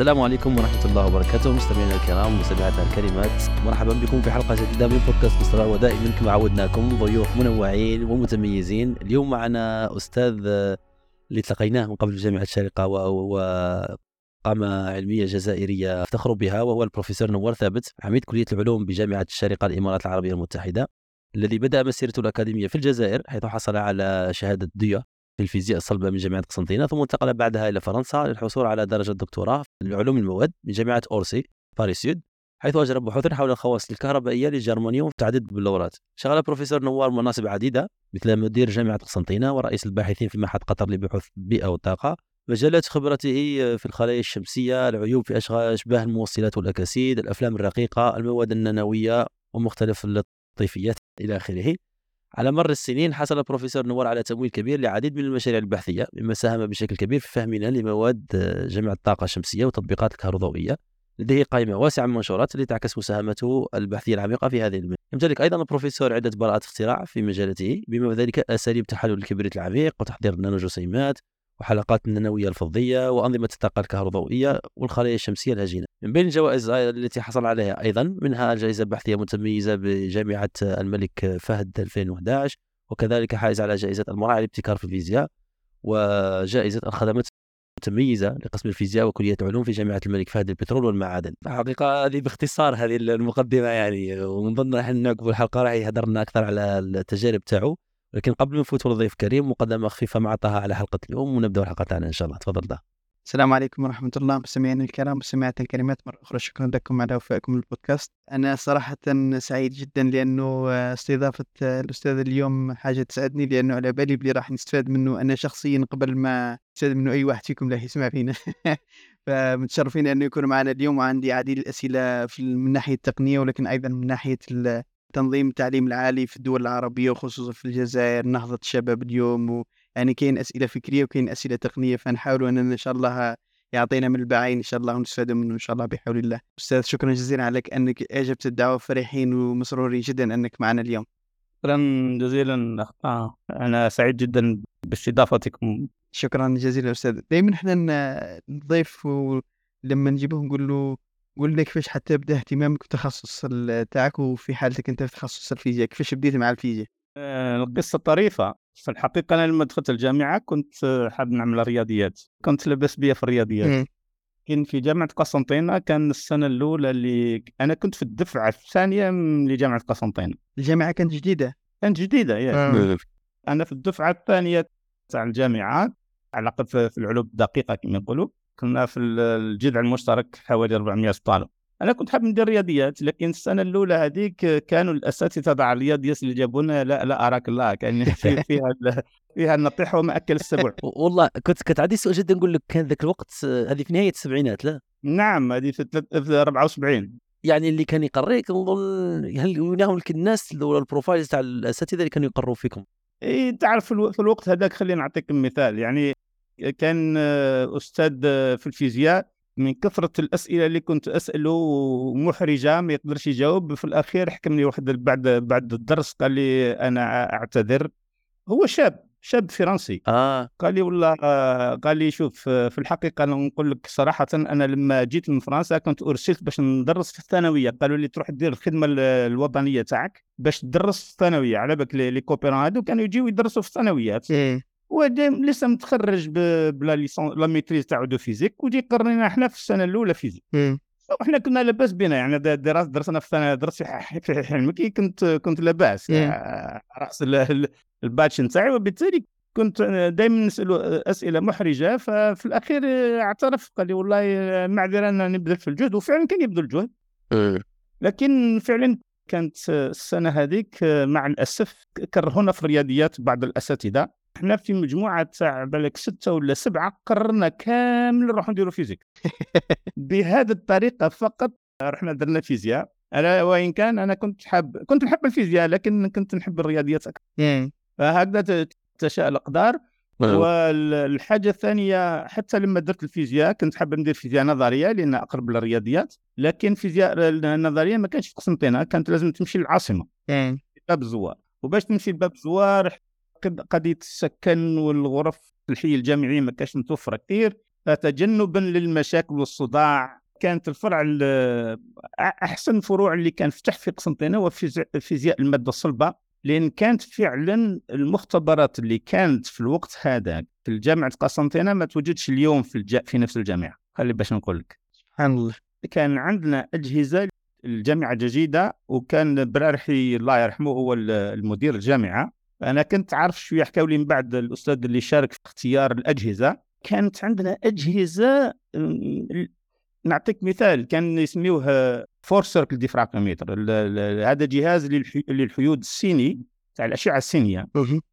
السلام عليكم ورحمة الله وبركاته مستمعينا الكرام ومستمعاتنا الكريمات مرحبا بكم في حلقة جديدة من بودكاست مصر ودائما كما عودناكم ضيوف منوعين ومتميزين. اليوم معنا أستاذ اللي تلقيناه من قبل جامعة الشارقة قامة علمية جزائرية افتخر بها وهو البروفيسور نوار ثابت عميد كلية العلوم بجامعة الشارقة الإمارات العربية المتحدة الذي بدأ مسيرته الأكاديمية في الجزائر حيث حصل على شهادة ديا. في الفيزياء الصلبة من جامعة قسنطينة ثم انتقل بعدها إلى فرنسا للحصول على درجة دكتوراه في علوم المواد من جامعة أورسي Paris Sud حيث أجرى بحوثا حول الخواص الكهربائية للجرمانيوم متعدد البلورات شغل البروفيسور نوار مناصب عديدة مثل مدير جامعة قسنطينة ورئيس الباحثين في معهد قطر لبحوث البيئة والطاقة مجالات خبرته في الخلايا الشمسية العيوب في أشباه الموصلات والأكاسيد الأفلام الرقيقة المواد النانوية ومختلف المطيافيات إلى آخره. على مر السنين حصل البروفيسور نوار على تمويل كبير لعديد من المشاريع البحثية مما ساهم بشكل كبير في فهمنا لمواد جمع الطاقة الشمسية وتطبيقات الكهروضوئية. لديه قائمة واسعة من المنشورات التي تعكس مساهمته البحثية العميقة في هذه المجال. يمتلك أيضا البروفيسور عدة براءات اختراع في مجالته بما ذلك أساليب تحلل الكبريت العميق وتحضير النانوجسيمات وحلقات النانوية الفضية وأنظمة الطاقة الكهروضوئية والخلايا الشمسية الهجينة من بين الجوائز التي حصل عليها أيضا منها جائزة بحثية متميزة بجامعة الملك فهد 2011 وكذلك حائز على جائزة المراعي الابتكار في الفيزياء وجائزة الخدمات متميزة لقسم الفيزياء وكلية علوم في جامعة الملك فهد للبترول والمعادن. حقيقة هذه باختصار هذه المقدمة يعني ومن ضمن راح نعقب الحلقة راح يهدر لنا أكثر على التجارب تاعو. لكن قبل ما نفوتوا لضيف كريم مقدمة خفيفة مع طه على حلقة اليوم ونبدأ الحلقة تاعنا إن شاء الله. تفضل ده السلام عليكم ورحمة الله. مستمعينا الكرام مستمعات الكريمات مرة أخرى شكرا لكم على وفائكم البودكاست أنا صراحة سعيد جدا لأنه استضافة الأستاذ اليوم حاجة تسعدني لأنه على بالي بلي راح نستفاد منه أنا شخصيا قبل ما استفاد منه أي واحد فيكم اللي يسمع فينا. فمتشرفين أنه يكون معنا اليوم وعندي عديد الأسئلة في من ناحية التقنية ولكن أيضا من ناحية تنظيم التعليم العالي في الدول العربية وخصوصا في الجزائر نهضة الشباب اليوم و... يعني كاين أسئلة فكرية وكاين أسئلة تقنية فنحاول أننا إن شاء الله يعطينا من البعين إن شاء الله ونستفاد منه إن شاء الله بحول الله. أستاذ شكرا جزيلا عليك أنك أجبت الدعوة فرحين ومسرورين جدا أنك معنا اليوم. شكرا جزيلا آه. أنا سعيد جدا باستضافتكم شكرا جزيلا أستاذ. دائما إحنا نضيف لما نجيبه نقول له قول لي كيفاش حتى بدا اهتمامك بالتخصص تاعك وفي حالتك أنت في تخصص الفيزياء كيفاش بديت مع الفيزياء؟ آه، القصة طريفة. في الحقيقة أنا لما دخلت الجامعة كنت حاب نعمل رياضيات. كنت لاباس بيا في الرياضيات. لكن في جامعة قسنطينة كان السنة الأولى اللي أنا كنت في الدفعة الثانية لجامعه قسنطينة. الجامعة كانت جديدة؟ كانت جديدة يا آه. أنا في الدفعة الثانية تاع الجامعة على في العلوم الدقيقة كما يقولوا. كنا في الجذع المشترك حوالي 400 طالب. أنا كنت حاب ندير رياضيات لكن السنة الأولى هذيك كانوا الأساتذة تاع الرياضيات اللي جابونا لا لا أراك الله. كان في فيها فيها النطيح وما اكل السبع. والله كنت كنت عندي سؤال جدا نقول لك كان ذاك الوقت هذه في نهاية السبعينات لا؟ نعم هذه في 74 يعني اللي كان يقريك نظن هل وينهم الناس ال profiles تاع الأساتذة اللي كانوا يقروا فيكم؟ إي تعرف في الوقت هذاك خلينا نعطيك مثال. يعني كان أستاذ في الفيزياء من كثرة الأسئلة اللي كنت أسأله محرجة ما يقدرش يجاوب في الأخير حكمني واحد بعد بعد الدرس قال لي أنا أعتذر. هو شاب شاب فرنسي. آه. قال لي والله آه قال لي شوف في الحقيقة أنا نقول لك صراحة أنا لما جيت من فرنسا كنت أرسلت باش ندرس في الثانوية. قالوا لي تروح دير الخدمة الوطنية تاعك باش تدرس في الثانوية. على بالك les coopérants هذو كانوا يجيو يدرسوا في الثانويات إيه. ودام لسه متخرج ب la licence la maîtrise تاعو de physique وجي قرينا إحنا في السنة الأولى فيزيك. وحنا كنا لاباس بنا يعني دراسه درسنا في الثانويه درست في حلمكي كنت كنت لاباس. رأس ال batch نتاعي وبالتالي كنت دائما نسالوا أسئلة محرجة ففي الأخير اعترف قال لي والله معذره أنا نبذل في الجهد وفعلا كان يبذل الجهد لكن فعلا كانت السنة هذيك مع الأسف كرهونا في الرياضيات بعض الأساتذة. إحنا في مجموعة تاع بالك ستة ولا سبعة قررنا كامل نروح نديروا فيزيك. بهذه الطريقة فقط رحنا درنا فيزياء. أنا وإن كان أنا كنت حاب كنت نحب الفيزياء لكن كنت نحب الرياضيات أكثر. فهكذا تشاء الأقدار. والحاجة الثانية حتى لما درت الفيزياء كنت حاب ندير فيزياء نظرية لأن أقرب للرياضيات. لكن فيزياء النظرية ما كانش في قسنطينة كانت لازم تمشي للعاصمة. باب الزوار وباش تمشي لباب الزوار قضية السكن والغرف الحي الجامعي ما كانش متوفرة كثير. تجنبا للمشاكل والصداع كانت الفرع أحسن فروع اللي كان فتح في قسنطينه هو فيزياء المادة الصلبة. لأن كانت فعلا المختبرات اللي كانت في الوقت هذا في جامعه قسنطينه ما توجدش اليوم في الج... في نفس الجامعة. خلي باش نقول لك. سبحان الله. كان عندنا أجهزة الجامعة جديده وكان برارحي الله يرحمه هو المدير الجامعة. أنا كنت عارف شوية حكاو لي من بعد الأستاذ اللي شارك في اختيار الأجهزة. كانت عندنا أجهزة نعطيك مثال كان يسميوه four circle diffractometer هذا جهاز للحيود السيني تاع الأشعة السينيه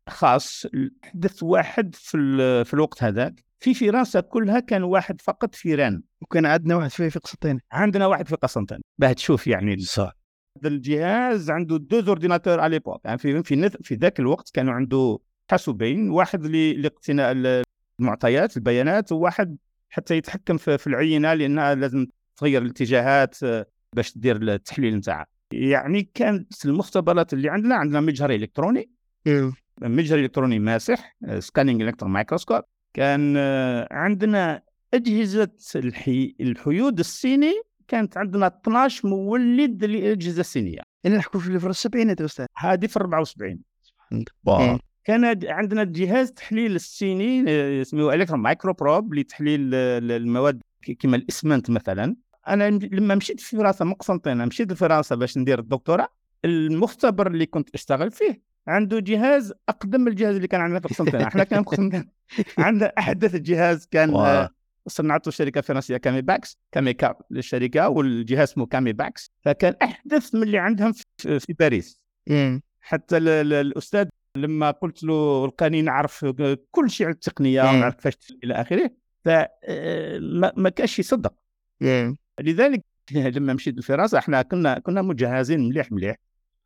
خاص حدث واحد في في الوقت هذاك. في فرنسا كلها كان واحد فقط في رين وكان عندنا واحد في في قسنطين عندنا واحد في قسنطين باه تشوف يعني صح. الجهاز عنده deux ordinateurs à l'époque يعني في في في ذاك الوقت كانوا عنده حاسوبين واحد لاقتناء المعطيات البيانات وواحد حتى يتحكم في, في العينة لأنها لازم تغير الاتجاهات آه، باش تدير التحليل نتاعها. يعني كانت المختبرات اللي عندنا عندنا مجهر إلكتروني. مجهر إلكتروني ماسح scanning electron microscope كان آه، عندنا أجهزة الحي... الحيود السيني كانت عندنا 12 مولد للأشعة السينية أنا نحكوا في السبعينات أستاذ؟ هذه في 74 كان عندنا جهاز تحليل السيني اسمه electron micro probe لتحليل المواد كما الإسمنت مثلا. أنا لما مشيت في فرنسا من قسنطينه مشيت لفرنسا باش ندير الدكتوراه. المختبر اللي كنت أشتغل فيه عنده جهاز أقدم من الجهاز اللي كان عندنا في قسنطينه إحنا كان قسنطينه عندنا أحدث جهاز كان آه، صنعته شركة فرنسية كامي باكس كاميكا للشركة والجهاز اسمه كامي باكس. فكان أحدث من اللي عندهم في باريس. حتى الأستاذ لما قلت له ألقاني نعرف كل شيء على التقنية ونعرف كيفاش إلى آخره. فما آه، كانش يصدق. لذلك لما مشيت لفرنسا إحنا كنا كنا مجهزين مليح مليح.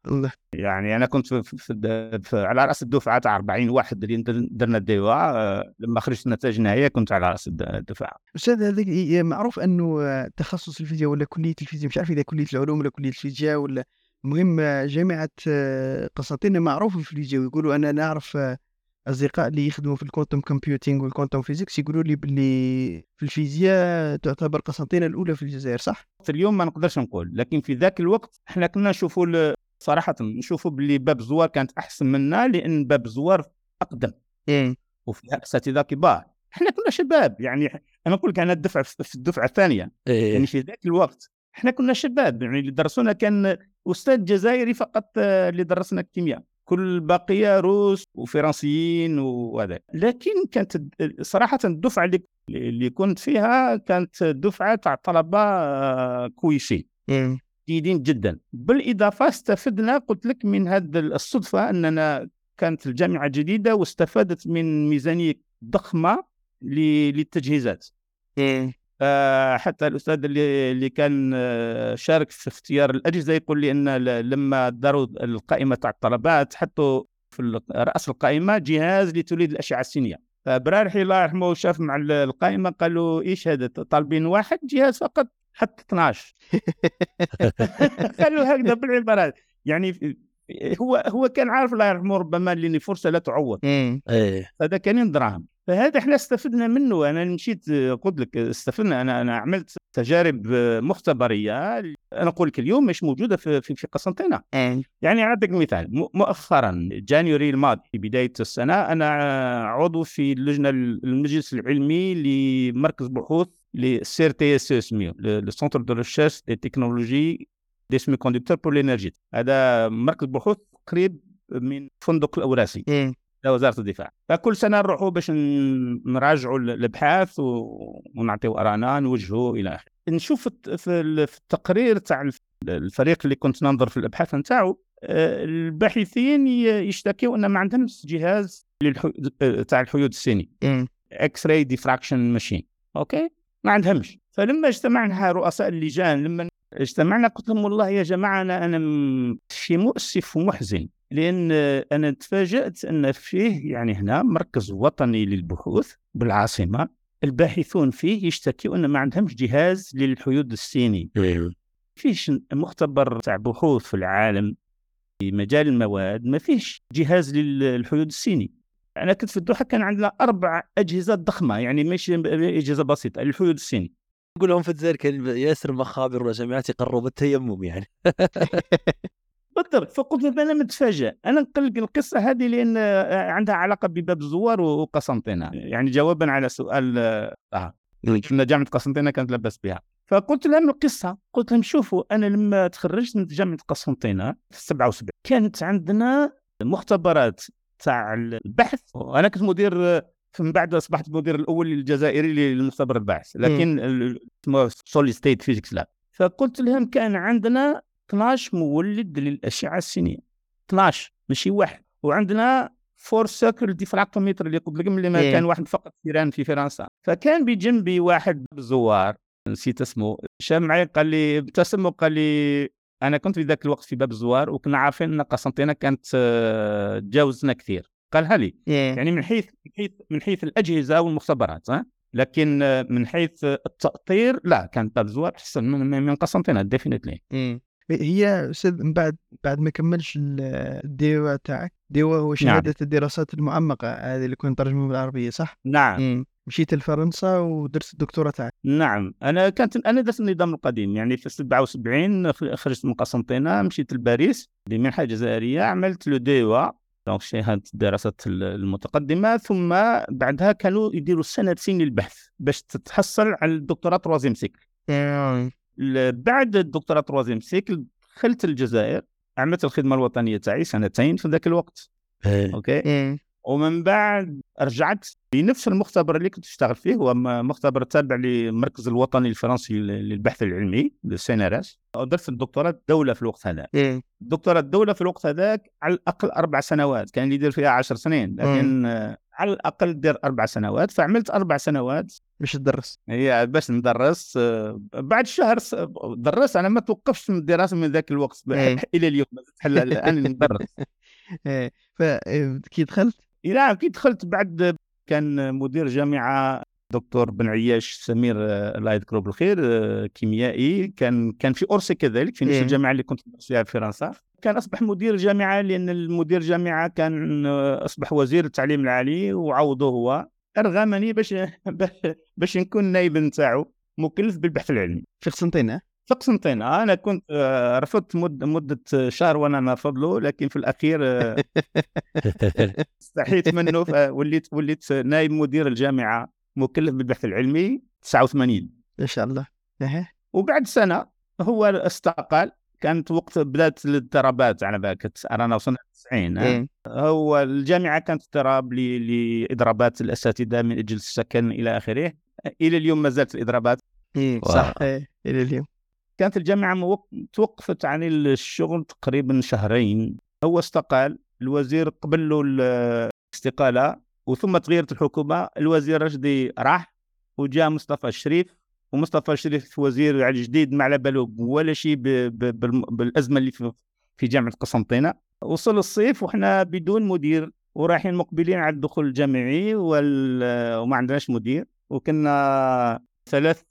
الله. يعني أنا كنت في, في, في على رأس الدفعة تاع 40 واحد اللي درنا ال DEA آه، لما خرجت النتائج النهائيه كنت على رأس الدفعة. أستاذ هذاك معروف أنه تخصص الفيزياء ولا كلية الفيزياء؟ مش عارف إذا كلية العلوم ولا كلية الفيزياء ولا المهم جامعة آه، قسنطينه معروفه في الفيزياء ويقولوا أنا نعرف آه، أصدقاء اللي يخدموا في ال quantum computing وال quantum physics يقولوا لي باللي في الفيزياء تعتبر قسنطينه الأولى في الجزائر صح؟ في اليوم ما نقدرش نقول لكن في ذاك الوقت إحنا كنا نشوفوا صراحة نشوفوا باللي باب زوار كانت أحسن منا لأن باب زوار أقدم. امم وفيها اساتذه كبار. إحنا كنا شباب يعني أنا نقول لك أنا الدفعه في الدفعة الثانية. إيه. يعني في ذاك الوقت. إحنا كنا شباب يعني اللي درسونا كان أستاذ جزائري فقط آه، اللي درسنا الكيمياء كل البقيه روس وفرنسيين وهذا. لكن كانت صراحة الدفعة اللي اللي كنت فيها كانت دفعة تاع طلبة آه، كويسين. جيدين جدا. بالإضافة استفدنا قلت لك من هذه الصدفة أننا كانت الجامعة جديدة واستفادت من ميزانية ضخمة للتجهيزات. حتى الأستاذ اللي اللي كان آه، شارك في اختيار الأجهزة يقول لي إن لما داروا القائمة تاع الطلبات حطوا في رأس القائمة جهاز لتوليد الأشعة السينية. فبرارحي الله يرحمه شاف مع القائمة قالوا إيش هذا؟ طالبين واحد جهاز فقط. حط 12 قالوا هكذا بالعبارات يعني هو هو كان عارف الله يرحمه ربما لاني فرصة لا تعوض. إيه. هذا كان دراهم فهذا إحنا استفدنا منه. أنا مشيت قلت لك استفدنا. أنا أنا عملت تجارب مختبرية. أنا أقول لك اليوم مش موجودة في في, في قسنطينة. يعني أعطيك مثال. مؤخرا January الماضي في بداية السنة أنا عضو في اللجنة المجلس العلمي لمركز بحوث اس اسمه le centre de recherche des technologies des semi-conducteurs pour l'énergie هذا مركز بحوث قريب من فندق الاوراسي لوزاره الدفاع. فكل سنة نروحوا باش نراجعوا الأبحاث ونعطيو آراءنا نوجهوا إلى آخره. نشوف في التقرير تاع الفريق اللي كنت ننظر في الأبحاث نتاعو آه، الباحثين يشتكيوا أن ما عندهمش جهاز تاع الحيود السيني X-ray diffraction machine أوكي؟ ما عندهمش. فلما اجتمعنا رؤساء اللجان لما اجتمعنا قلت لهم والله يا جماعة أنا أنا شيء مؤسف ومحزن لأن أنا تفاجأت أن فيه يعني هنا مركز وطني للبحوث بالعاصمة. الباحثون فيه يشتكوا أن ما عندهمش جهاز للحيود السيني أيوه. فيش مختبر تاع بحوث في العالم في مجال المواد ما فيش جهاز للحيود السيني أنا كنت في الدوحة كان عندنا أربع أجهزة ضخمة يعني ماشي أجهزة بسيطة الحدود السيني نقول لهم في الجزائر كان ياسر مخابر ولا جامعات يقروا بالتيمم يعني. بالضبط فقلت أنا متفاجئ أنا نقول القصة هذه لأن عندها علاقة بباب الزوار وقسنطينة يعني جوابا على سؤال آه كنا جامعة قسنطينة كانت لاباس بها. فقلت لهم القصة قلت لهم شوفوا أنا لما تخرجت من جامعة قسنطينة في 77 كانت عندنا مختبرات تاع البحث. وأنا كنت مدير من بعد أصبحت المدير الأول الجزائري للمختبر البحث لكن اسمه solid state physics lab فقلت لهم كان عندنا 12 مولد للأشعة السينية. 12 ماشي واحد. وعندنا four circle diffractometer اللي قلت لكم اللي ما كان واحد فقط في رين في فرنسا. فكان بجنبي واحد زوار نسيت اسمه. شاب معي قال لي ابتسم وقال لي أنا كنت في ذاك الوقت في باب الزوار وكنا عارفين إن قسنطينة كانت آه، تجاوزنا كثير. قالها لي يعني من حيث من حيث من حيث الأجهزة والمختبرات ها؟ لكن من حيث التأطير لا كانت باب الزوار أحسن من من قسنطينة ديفينتلي هي أستاذ من بعد بعد ما كملش الديوا تاعك ديوا هو شهادة نعم. الدراسات المعمقة هذه اللي كنت ترجمه بالعربية صح؟ نعم. مم. مشيت لفرنسا ودرت الدكتوراه تاعك نعم أنا كانت أنا درت النظام القديم يعني في 77 خرجت من قسنطينة مشيت لباريس بمنحه جزائرية عملت le DEA donc شهاده الدراسات المتقدمة ثم بعدها كانوا يديروا سنتين للبحث باش تتحصل على الدكتوراه troisième cycle. بعد الدكتوراه troisième cycle دخلت الجزائر عملت الخدمة الوطنية تاعي سنتين في ذاك الوقت. إيه. OK؟ إيه. ومن بعد رجعت لنفس المختبر اللي كنت اشتغل فيه هو مختبر تابع للمركز الوطني الفرنسي للبحث العلمي للسينارس ودرت الدكتوراه الدولة في الوقت هذا إيه. الدكتوراه الدولة في الوقت هذاك على الأقل أربع سنوات كان اللي يدير فيها عشر سنين لكن على الأقل دير أربع سنوات. فعملت أربع سنوات. باش تدرس. هي باش ندرس آه، بعد شهر درست. أنا ما توقفش من الدراسة من ذاك الوقت. إلى اليوم. الآن ندرس. إيه. فكي دخلت نعم كي دخلت بعد كان مدير جامعة دكتور بن عياش سمير آه، الله يذكره بالخير آه، كيميائي. كان كان في أورسي كذلك في نفس إيه. الجامعة اللي كنت فيها في فرنسا. كان أصبح مدير جامعة لأن المدير جامعة كان آه، أصبح وزير التعليم العالي وعوضه هو. أرغمني باش باش نكون نائب نتاعو مكلف بالبحث العلمي. في قسنطينه في قسنطينه أنا كنت رفضت مده مدة شهر وأنا نرفض له لكن في الأخير استحيت منه. وليت وليت نائب مدير الجامعة مكلف بالبحث العلمي 89 ما شاء الله. وبعد سنة هو استقال. كانت وقت بدات الاضطرابات على بالك رانا وصلنا 90 إيه. هو الجامعة كانت اضطراب لإضرابات الأساتذة من إجل السكن إلى آخره. إلى اليوم ما زالت الإضرابات. إيه صح. إيه. إلى اليوم. كانت الجامعة توقفت عن الشغل تقريبا شهرين. هو استقال الوزير قبل له الاستقالة وثم تغيرت الحكومة. الوزير رشدي راح وجاء مصطفى الشريف ومصطفى الشريف وزير يعني جديد ما على باله ولا شيء بالأزمة اللي في جامعة قسنطينة. وصل الصيف وحنا بدون مدير ورايحين مقبلين على الدخول الجامعي وما عندناش مدير. وكنا ثلاث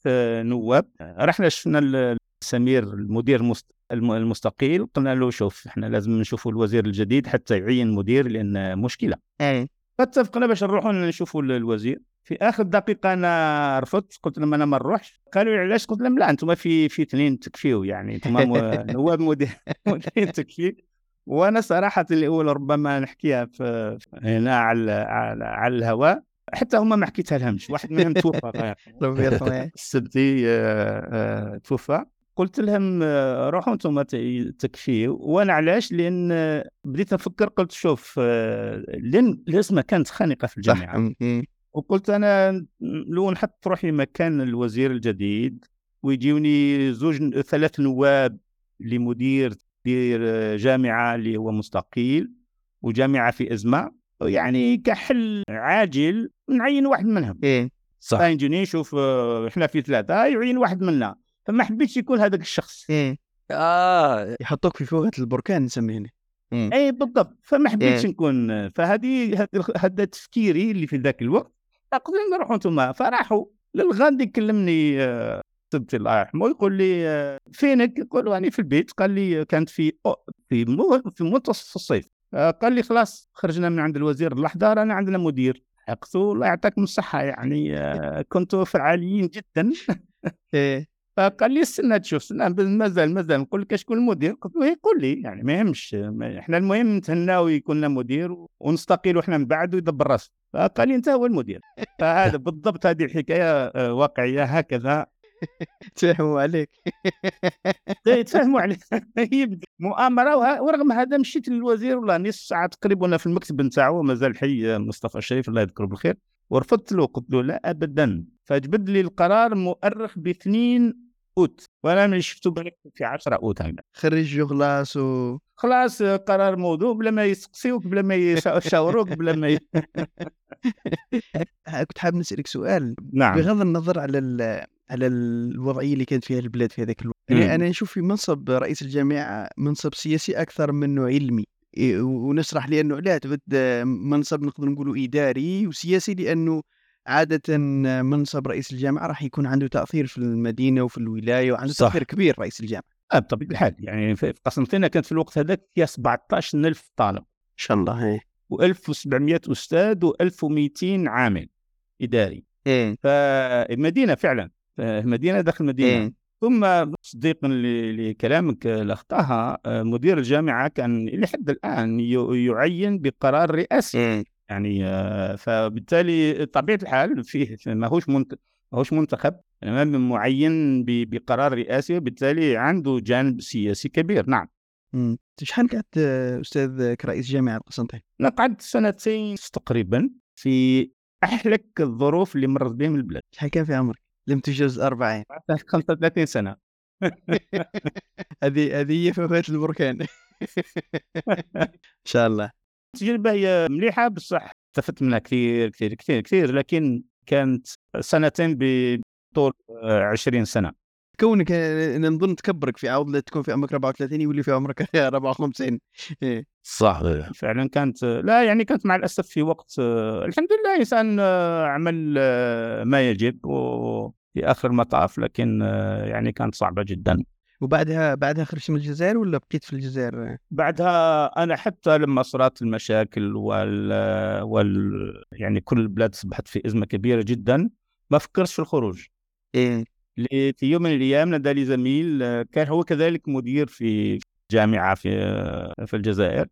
نواب. رحنا شفنا سمير المدير المستقيل قلنا له شوف إحنا لازم نشوفوا الوزير الجديد حتى يعين مدير لأن مشكلة. اي فاتفقنا باش نروحوا نشوفوا الوزير. في آخر دقيقة أنا رفضت قلت لهم أنا ما نروحش. قالوا لي علاش؟ قلت لهم لا أنتم في في اثنين تكفيوا يعني أنتم نواب مدير مدير تكفي وأنا صراحة الأول ربما نحكيها في هنا على على, على الهواء. حتى هما ما حكيتها لهمش. واحد منهم توفى السبتي آه، آه، توفى. قلت لهم آه، روحوا أنتم تكفيوا وأنا علاش؟ لأن بديت نفكر قلت شوف لأن الازمه كانت خانقة في الجامعة. وقلت أنا لو نحط روحي مكان الوزير الجديد ويجيوني زوج ثلاث نواب لمدير دير جامعة اللي هو مستقيل وجامعة في أزمة. يعني كحل عاجل نعين واحد منهم. إيه. صح. يجيني شوف آه، إحنا في ثلاثة يعين واحد منا. فما حبيتش يكون هذاك الشخص. إيه. آه. يحطوك في فوهة البركان نسميه اي بالضبط. فما حبيتش إيه؟ نكون فهذه هذا تفكيري اللي في ذاك الوقت. قلت لهم روحوا أنتم فراحوا للغد يكلمني آه، سبتي الله يرحمه يقول لي آه، فينك؟ يقول يعني في البيت. قال لي كانت في في في منتصف الصيف. آه، قال لي خلاص خرجنا من عند الوزير اللحظه رانا عندنا مدير. قلت له الله يعطيكم الصحة يعني آه، كنتوا فعاليين جدا. إيه. فقال لي استنى تشوف استنى مازال مازال نقول لك شكون المدير قلت له إيه، قول لي يعني ما يهمش إحنا المهم نتهناو يكون لنا مدير ونستقيل إحنا من بعد ويدبر راسه. فقال لي أنت هو المدير. فهذا بالضبط هذه الحكاية آه، واقعية هكذا. تفهموا عليك. يتفاهموا عليه هي بد- مؤامرة ورغم هذا مشيت للوزير والله نص ساعة تقريبا في المكتب نتاعو مازال حي مصطفى الشريف الله يذكره بالخير. ورفضت له قلت له لا ابدا. فجبد لي القرار مؤرخ ب 2 أوت وأنا من شفته بالك في 10 أوت هكذا. خرج جغلاس و خلاص قرار موضوع بلا ما يسقسيوك بلا ما يشا- يشاوروك بلا ما ي... كنت حاب نسألك سؤال. نعم. بغض النظر على ال- على الوضعية اللي كانت فيها البلاد في هذاك الوقت. يعني أنا نشوف في منصب رئيس الجامعة منصب سياسي أكثر منه علمي. إيه، ونشرح لأنه لا منصب نقدر نقولوا إداري وسياسي لأنه عادة منصب رئيس الجامعة راح يكون عنده تأثير في المدينة وفي الولاية وعنده صح. تأثير كبير رئيس الجامعة. آه، بطبيعة الحال يعني في قسنطينه كانت في الوقت هذاك فيها 17000 طالب. إن شاء الله إيه. و1700 أستاذ و1200 عامل إداري. إيه. فمدينه فعلا مدينه داخل مدينه إيه. ثم تصديقا لكلامك الاخ طه آه، مدير الجامعة كان لحد الآن يعين بقرار رئاسي. إيه. يعني آه، فبالتالي طبيعة الحال فيه ماهوش. ماهوش منتخب يعني معين بقرار رئاسي وبالتالي عنده جانب سياسي كبير نعم. شحال قعدت آه، أستاذ كرئيس جامعة القسنطين؟ أنا قعدت سنتين تقريبا في أحلك الظروف اللي مرت بهم البلاد شحال كان في عمرك؟ لم تجوز أربعين 35 سنة هذه هذه هي فوات البركان إن شاء الله التجربه هي مليحة بصح استفدت منها كثير كثير كثير كثير لكن كانت سنتين بطول آه، 20 سنة. كونك آه، نظن تكبرك في عوض تكون في عمرك 34 يولي في عمرك 54 إيه. صح فعلا كانت لا يعني كانت مع الأسف في وقت آه، الحمد لله إنسان آه، عمل آه، ما يجب وفي آخر المطاف لكن آه، يعني كانت صعبة جدا. وبعدها بعدها خرجت من الجزائر ولا بقيت في الجزائر؟ بعدها أنا حتى لما صارت المشاكل وال, وال يعني كل البلاد أصبحت في أزمة كبيرة جدا ما فكرتش في الخروج. ل- في يوم من الأيام نادى لي زميل كان هو كذلك مدير في جامعة في في الجزائر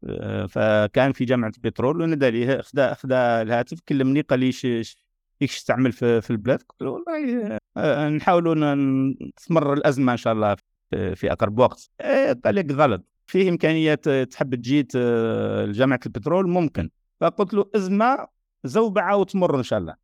فكان في جامعة البترول ونادى لي أخذ أخذ الهاتف كلمني قال لي إيش إيش تعمل في, في البلاد؟ قلت له والله آه، نحاولوا ن- تمر الأزمة إن شاء الله. في, أقرب وقت. آه، قال لك غلط. في امكانيه آه، تحب تجي ت- لجامعة البترول ممكن. فقلت له ازمة زوبعة وتمر إن شاء الله.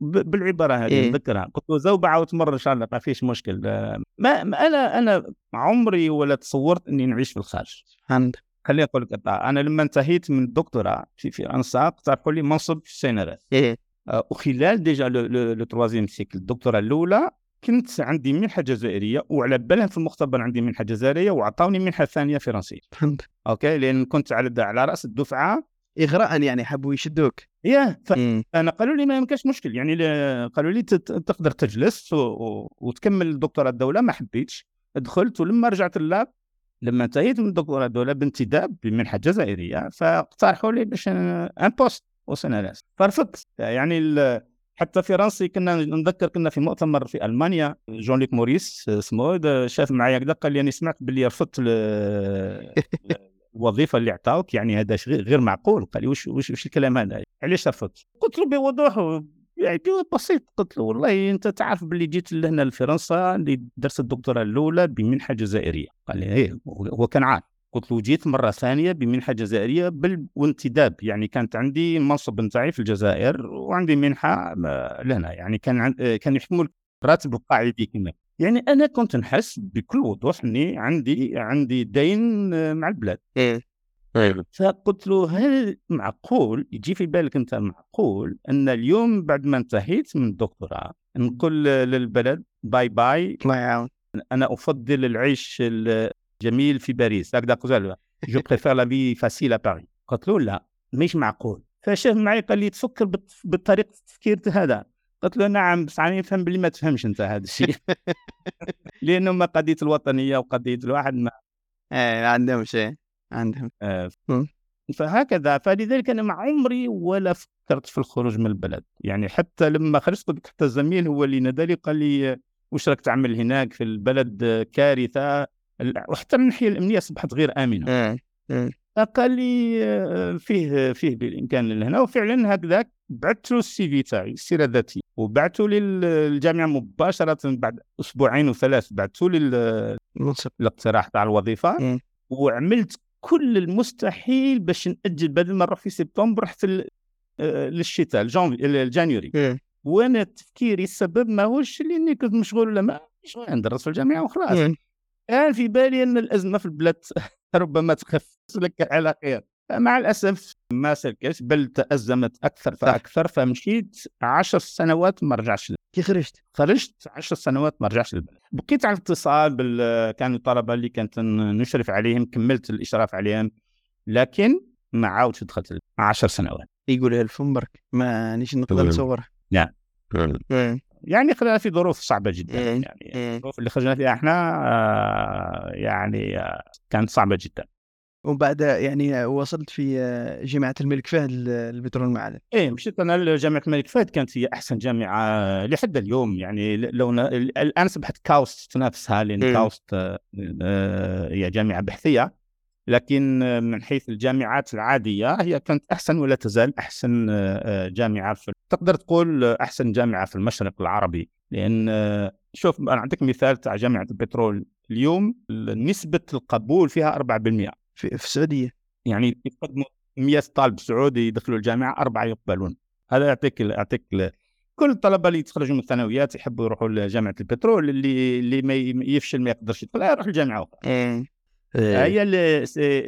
بالعبارة هذه إيه. نذكرها. قلت له زوبعة وتمر إن شاء الله ما فيش مشكل. آه، ما, ما أنا أنا عمري ولا تصورت إني نعيش في الخارج. الله خليني أقول لك أنا لما انتهيت من الدكتوراه في فرنسا اقترحوا لي منصب في ال CNRS إيه. آه، وخلال déjà le- troisième cycle الدكتوراه الأولى كنت عندي منحه جزائرية وعلى بالهم في المختبر عندي منحه جزائرية وعطاوني منحه ثانية فرنسية. الله أوكي؟ لأن كنت على على رأس الدفعة. إغراء يعني حبوا يشدوك. يا إيه فانا قالوا لي ما يمكنش مشكل. يعني قالوا لي تقدر تجلس و... وتكمل الدكتوراه الدولة. ما حبيتش. دخلت ولما رجعت ال lab لما انتهيت من الدكتوراه الدولة بانتداب بمنحه جزائرية فاقترحوا لي باش un poste au CNRS فرفضت يعني ال... حتى فرنسي كنا نذكر كنا في مؤتمر في ألمانيا جون ليك موريس اسمه هذا شاف معايا كذا قال لي أنا سمعت باللي رفضت الوظيفه اللي عطاوك يعني هذا غير معقول. قال لي وش وش, وش الكلام هذا؟ علاش رفضت؟ قلت له بوضوح يعني بسيط قلت له والله أنت تعرف باللي جيت لهنا لفرنسا اللي درت الدكتوراه الأولى بمنحة جزائرية. قال لي إيه هو كان عارف. قلت له جيت مرة ثانية بمنحة جزائرية بل وانتداب يعني كانت عندي المنصب نتاعي في الجزائر وعندي منحة آه، لهنا يعني كان عن... آه، كان يحمل راتب القاعدي كما يعني أنا كنت نحس بكل وضوح إني عندي عندي دين آه، مع البلاد. إيه. فقلت له هل معقول يجي في بالك أنت معقول أن اليوم بعد ما انتهيت من الدكتوراه نقول للبلد bye bye الله يعاون أنا أفضل العيش الجميل في باريس هكذا قلت له je préfère la vie facile à Paris قلت له لا مش معقول. فشاف معي قال لي تفكر بطريقه التفكير هذا. قلت له نعم بس أنا نفهم باللي ما تفهمش أنت هذا الشيء. لأنه ما قضيه الوطنية وقضيه الواحد ما إيه عندهم شيء عندهم. آه،. فهكذا. فلذلك أنا ما عمري ولا فكرت في الخروج من البلد. يعني حتى لما خرجت قلت حتى الزميل هو اللي نادى قال لي وش راك تعمل هناك في البلد كارثة؟ وحتى من الناحيه الأمنية أصبحت غير آمنة. قال لي آه، فيه فيه بالإمكان لهنا. وفعلا هكذاك بعثت له السي في تاعي السيرة الذاتيه وبعثته للجامعة مباشرة بعد أسبوعين وثلاث بعثته للاقتراح تاع الوظيفة. وعملت كل المستحيل باش نأجل بدل ما نروح في سبتمبر رحت آه، للشتاء الجانيوري وأنا تفكيري السبب ما هوش لأني كنت مشغول ولا ما مشغول ندرس في الجامعة وخلاص. كان في بالي أن الأزمة في البلاد ربما تخف. لك على خير. مع الأسف ما سلكش بل تأزمت أكثر فأكثر فمشيت عشر سنوات ما رجعتش كي خرجت؟ خرجت عشر سنوات ما رجعتش للبلد. بقيت على اتصال بال كانوا الطلبة اللي كنت نشرف عليهم كملت الإشراف عليهم لكن ما عاودش دخلت عشر سنوات. يقول الفم برك. ما نيش نقدر نصورها. نعم. يعني خلينا في ظروف صعبة جدا يعني الظروف اللي خرجنا فيها إحنا آه، يعني آه، كانت صعبة جدا. وبعد يعني وصلت في آه، جامعة الملك فهد البترول المعادن. إيه مشيت أنا لجامعة الملك فهد كانت هي أحسن جامعة لحد اليوم يعني لو ن... الآن أصبحت KAUST تنافسها لأن KAUST هي جامعة بحثية. لكن من حيث الجامعات العادية هي كانت أحسن ولا تزال أحسن آه، جامعة في تقدر تقول أحسن جامعة في المشرق العربي. لأن آه، شوف أنا أعطيك مثال تاع جامعة البترول. اليوم نسبة القبول فيها 4% في, في السعودية. يعني يقدموا 100 طالب سعودي يدخلوا الجامعة أربعة يقبلون. هذا يعطيك يعطيك كل الطلبة اللي يتخرجوا من الثانويات يحبوا يروحوا لجامعة البترول اللي اللي ما يفشل ما يقدرش يدخل يروح الجامعة أخرى. إيه. هي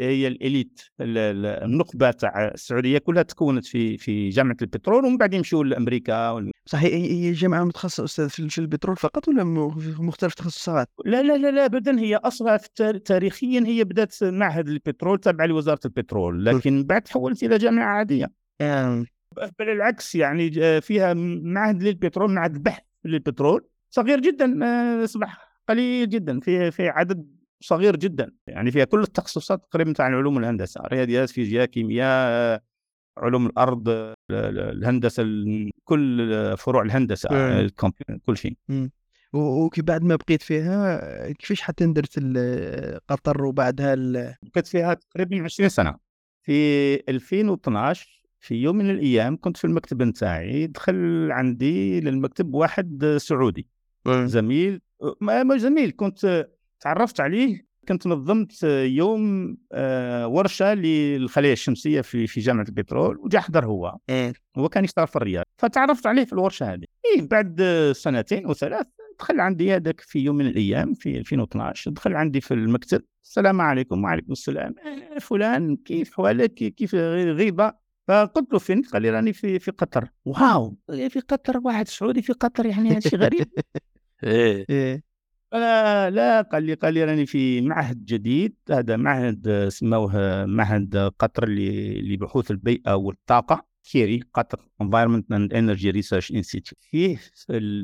هي الإليت النخبة تاع السعودية كلها تكونت في في جامعة البترول ومن بعد يمشوا لأمريكا صحيح هي جامعة متخصصة أستاذ في البترول فقط ولا في مختلف التخصصات؟ لا لا لا لا ابدا هي أصلا تاريخيا هي بدأت معهد البترول تابع لوزارة البترول لكن بعد تحولت إلى جامعة عادية. بل بالعكس يعني آه، فيها معهد للبترول معهد بحث للبترول صغير جدا أصبح آه، قليل جدا في في عدد صغير جدا. يعني فيها كل التخصصات تقريبا تاع علوم الهندسة رياضيات فيزياء كيمياء علوم الأرض الهندسة كل فروع الهندسة كل شيء. وكي بعد ما بقيت فيها كيفاش حتى درت قطر وبعدها بقيت فيها تقريبا 20 سنة. في 2012 في يوم من الأيام كنت في المكتب نتاعي دخل عندي للمكتب واحد سعودي. زميل ما زميل كنت تعرفت عليه كنت نظمت يوم آه، ورشة للخليه الشمسية في في جامعة البترول وجا حضر هو. إيه. هو كان يشتغل في الرياض. فتعرفت عليه في الورشة هذه. إيه بعد سنتين وثلاث دخل عندي هذاك في يوم من الأيام في 2012 دخل عندي في المكتب. السلام عليكم وعليكم السلام. فلان كيف حوالك؟ كيف غيبة؟ فقلت له فين؟ قال لي راني في في قطر. واو! في قطر واحد سعودي في قطر يعني هذا شيء غريب إيه. إيه لا قال لي قال لي راني في معهد جديد هذا معهد سموه معهد قطر لبحوث البيئة والطاقة كيري قطر Environment and Energy Research Institute فيه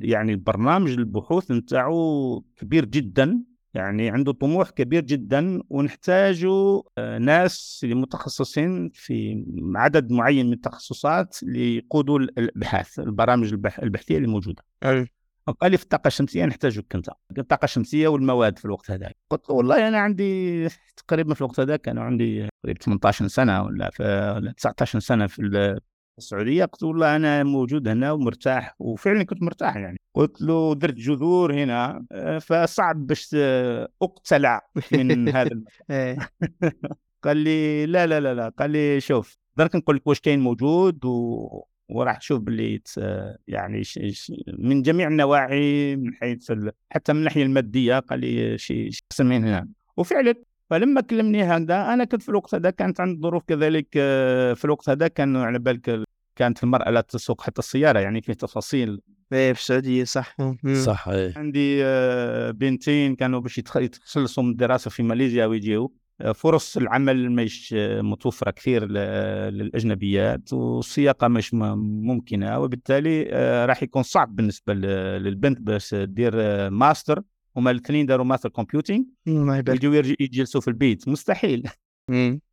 يعني البرنامج البحوث نتاعو كبير جدا يعني عنده طموح كبير جدا ونحتاج آه، ناس متخصصين في عدد معين من التخصصات ليقودوا الأبحاث البرامج البحثية اللي موجودة. قال لي في الطاقه الشمسيه نحتاجك انت الطاقه الشمسيه والمواد في الوقت هذاك قلت له والله أنا عندي تقريبا في الوقت هذاك كان عندي تقريبا 18 سنة ولا في 19 سنة في السعودية. قلت والله أنا موجود هنا ومرتاح وفعلا كنت مرتاح يعني. قلت له درت جذور هنا فصعب باش أقتلع من هذا إيه. قال لي لا لا لا لا. قال لي شوف درك نقول لك واش كاين موجود و وراح تشوف باللي يعني من جميع النواحي من حيث حتى من الناحية المادية قال لي شيء أحسن من هنا. وفعلا فلما كلمني هذا أنا كنت في الوقت هذا كانت عندي ظروف كذلك آه، في الوقت هذا كان على بالك كانت المرأة لا تسوق حتى السيارة يعني فيه تفاصيل. إيه في السعودية صح. صح إيه. عندي آه، بنتين كانوا باش يتخلصوا من الدراسة في ماليزيا ويجيو. فرص العمل مش متوفرة كثير للأجنبيات والسياقة مش ممكنة وبالتالي آه، راح يكون صعب بالنسبة للبنت باش تدير آه، ماستر. هما الاثنين داروا master computing يجوا يجلسوا في البيت. مستحيل.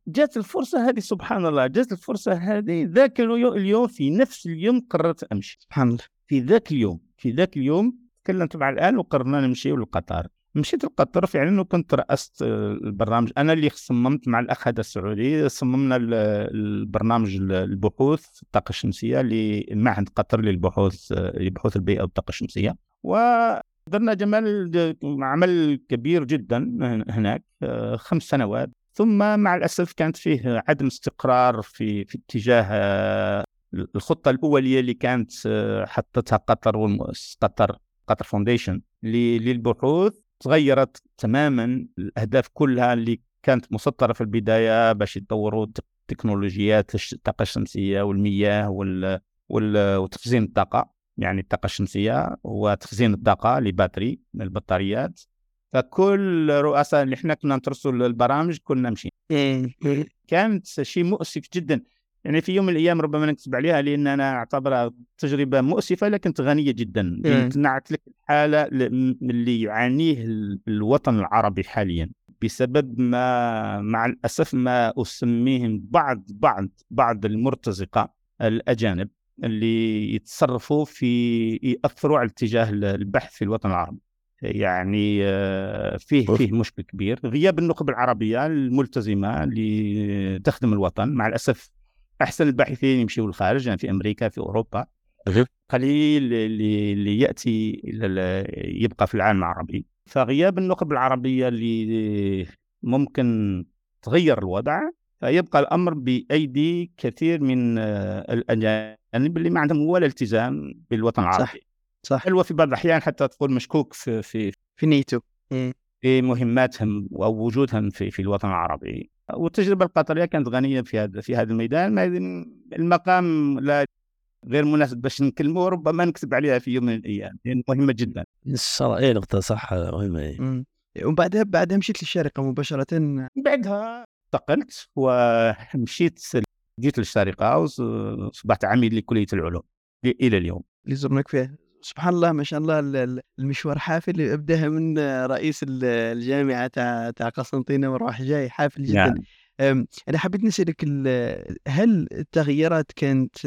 جات الفرصة هذه سبحان الله جات الفرصة هذه ذاك اليوم في نفس اليوم قررت أمشي. سبحان الله. في ذاك اليوم في ذاك اليوم تكلمت مع الآن وقررنا نمشي لقطر مشيت لقطر فعلا وكنت رأست البرنامج. أنا اللي صممت مع الأخ هذا السعودي صممنا البرنامج البحوث الطاقة الشمسية لمعهد قطر للبحوث لبحوث البيئة والطاقة الشمسية. ودرنا جمال عمل كبير جدا هناك خمس سنوات. ثم مع الأسف كانت فيه عدم استقرار في في اتجاه الخطة الأولية اللي كانت حطتها قطر قطر قطر فونديشن للبحوث. تغيرت تماما الأهداف كلها اللي كانت مسطرة في البداية باش يطوروا تكنولوجيات الطاقة الشمسية والمياه وال... وال... وتخزين الطاقة. يعني الطاقة الشمسية وتخزين الطاقة لباتري البطاريات. فكل رؤساء اللي إحنا كنا نترسل البرامج كنا مشي كانت شيء مؤسف جدا. يعني في يوم من الأيام ربما نكتب عليها لأن أنا أعتبرها تجربة مؤسفة لكن غنيه جدا. نعت لك الحالة اللي يعانيه الوطن العربي حاليا. بسبب ما مع الأسف ما أسميهم بعض بعض بعض المرتزقة الأجانب اللي يتصرفوا في يأثروا على اتجاه البحث في الوطن العربي. يعني آه، فيه فيه مشكل كبير. غياب النخب العربية الملتزمة اللي تخدم الوطن. مع الأسف أحسن الباحثين يمشيوا للخارج يعني في أمريكا في أوروبا. قليل اللي, اللي يأتي يبقى في العالم العربي. فغياب النخب العربية اللي ممكن تغير الوضع فيبقى الأمر بأيدي كثير من آه، الأجانب اللي ما عندهم ولا التزام بالوطن العربي. صح. صح حلوة في بعض الأحيان حتى تقول مشكوك في في في نيتو في مهماتهم أو وجودهم في في الوطن العربي. والتجربة القطرية كانت غنية في هذا في هذا الميدان. المقام لا غير مناسب باش نكلمه ربما نكتب عليها في يوم من الأيام. لأن مهمة جدا. الصراحه اي نقطة صح مهمة إيه. وبعدها بعدها مشيت للشارقة مباشرة. بعدها انتقلت ومشيت جيت للشارقه واصبحت عميد لكلية العلوم إلى اليوم. اللي زرناك فيه سبحان الله ما شاء الله المشوار حافل ابداها من رئيس الجامعة تاع تاع قسنطينة وراح جاي حافل جدا يعني. أنا حبيت نسألك هل التغييرات كانت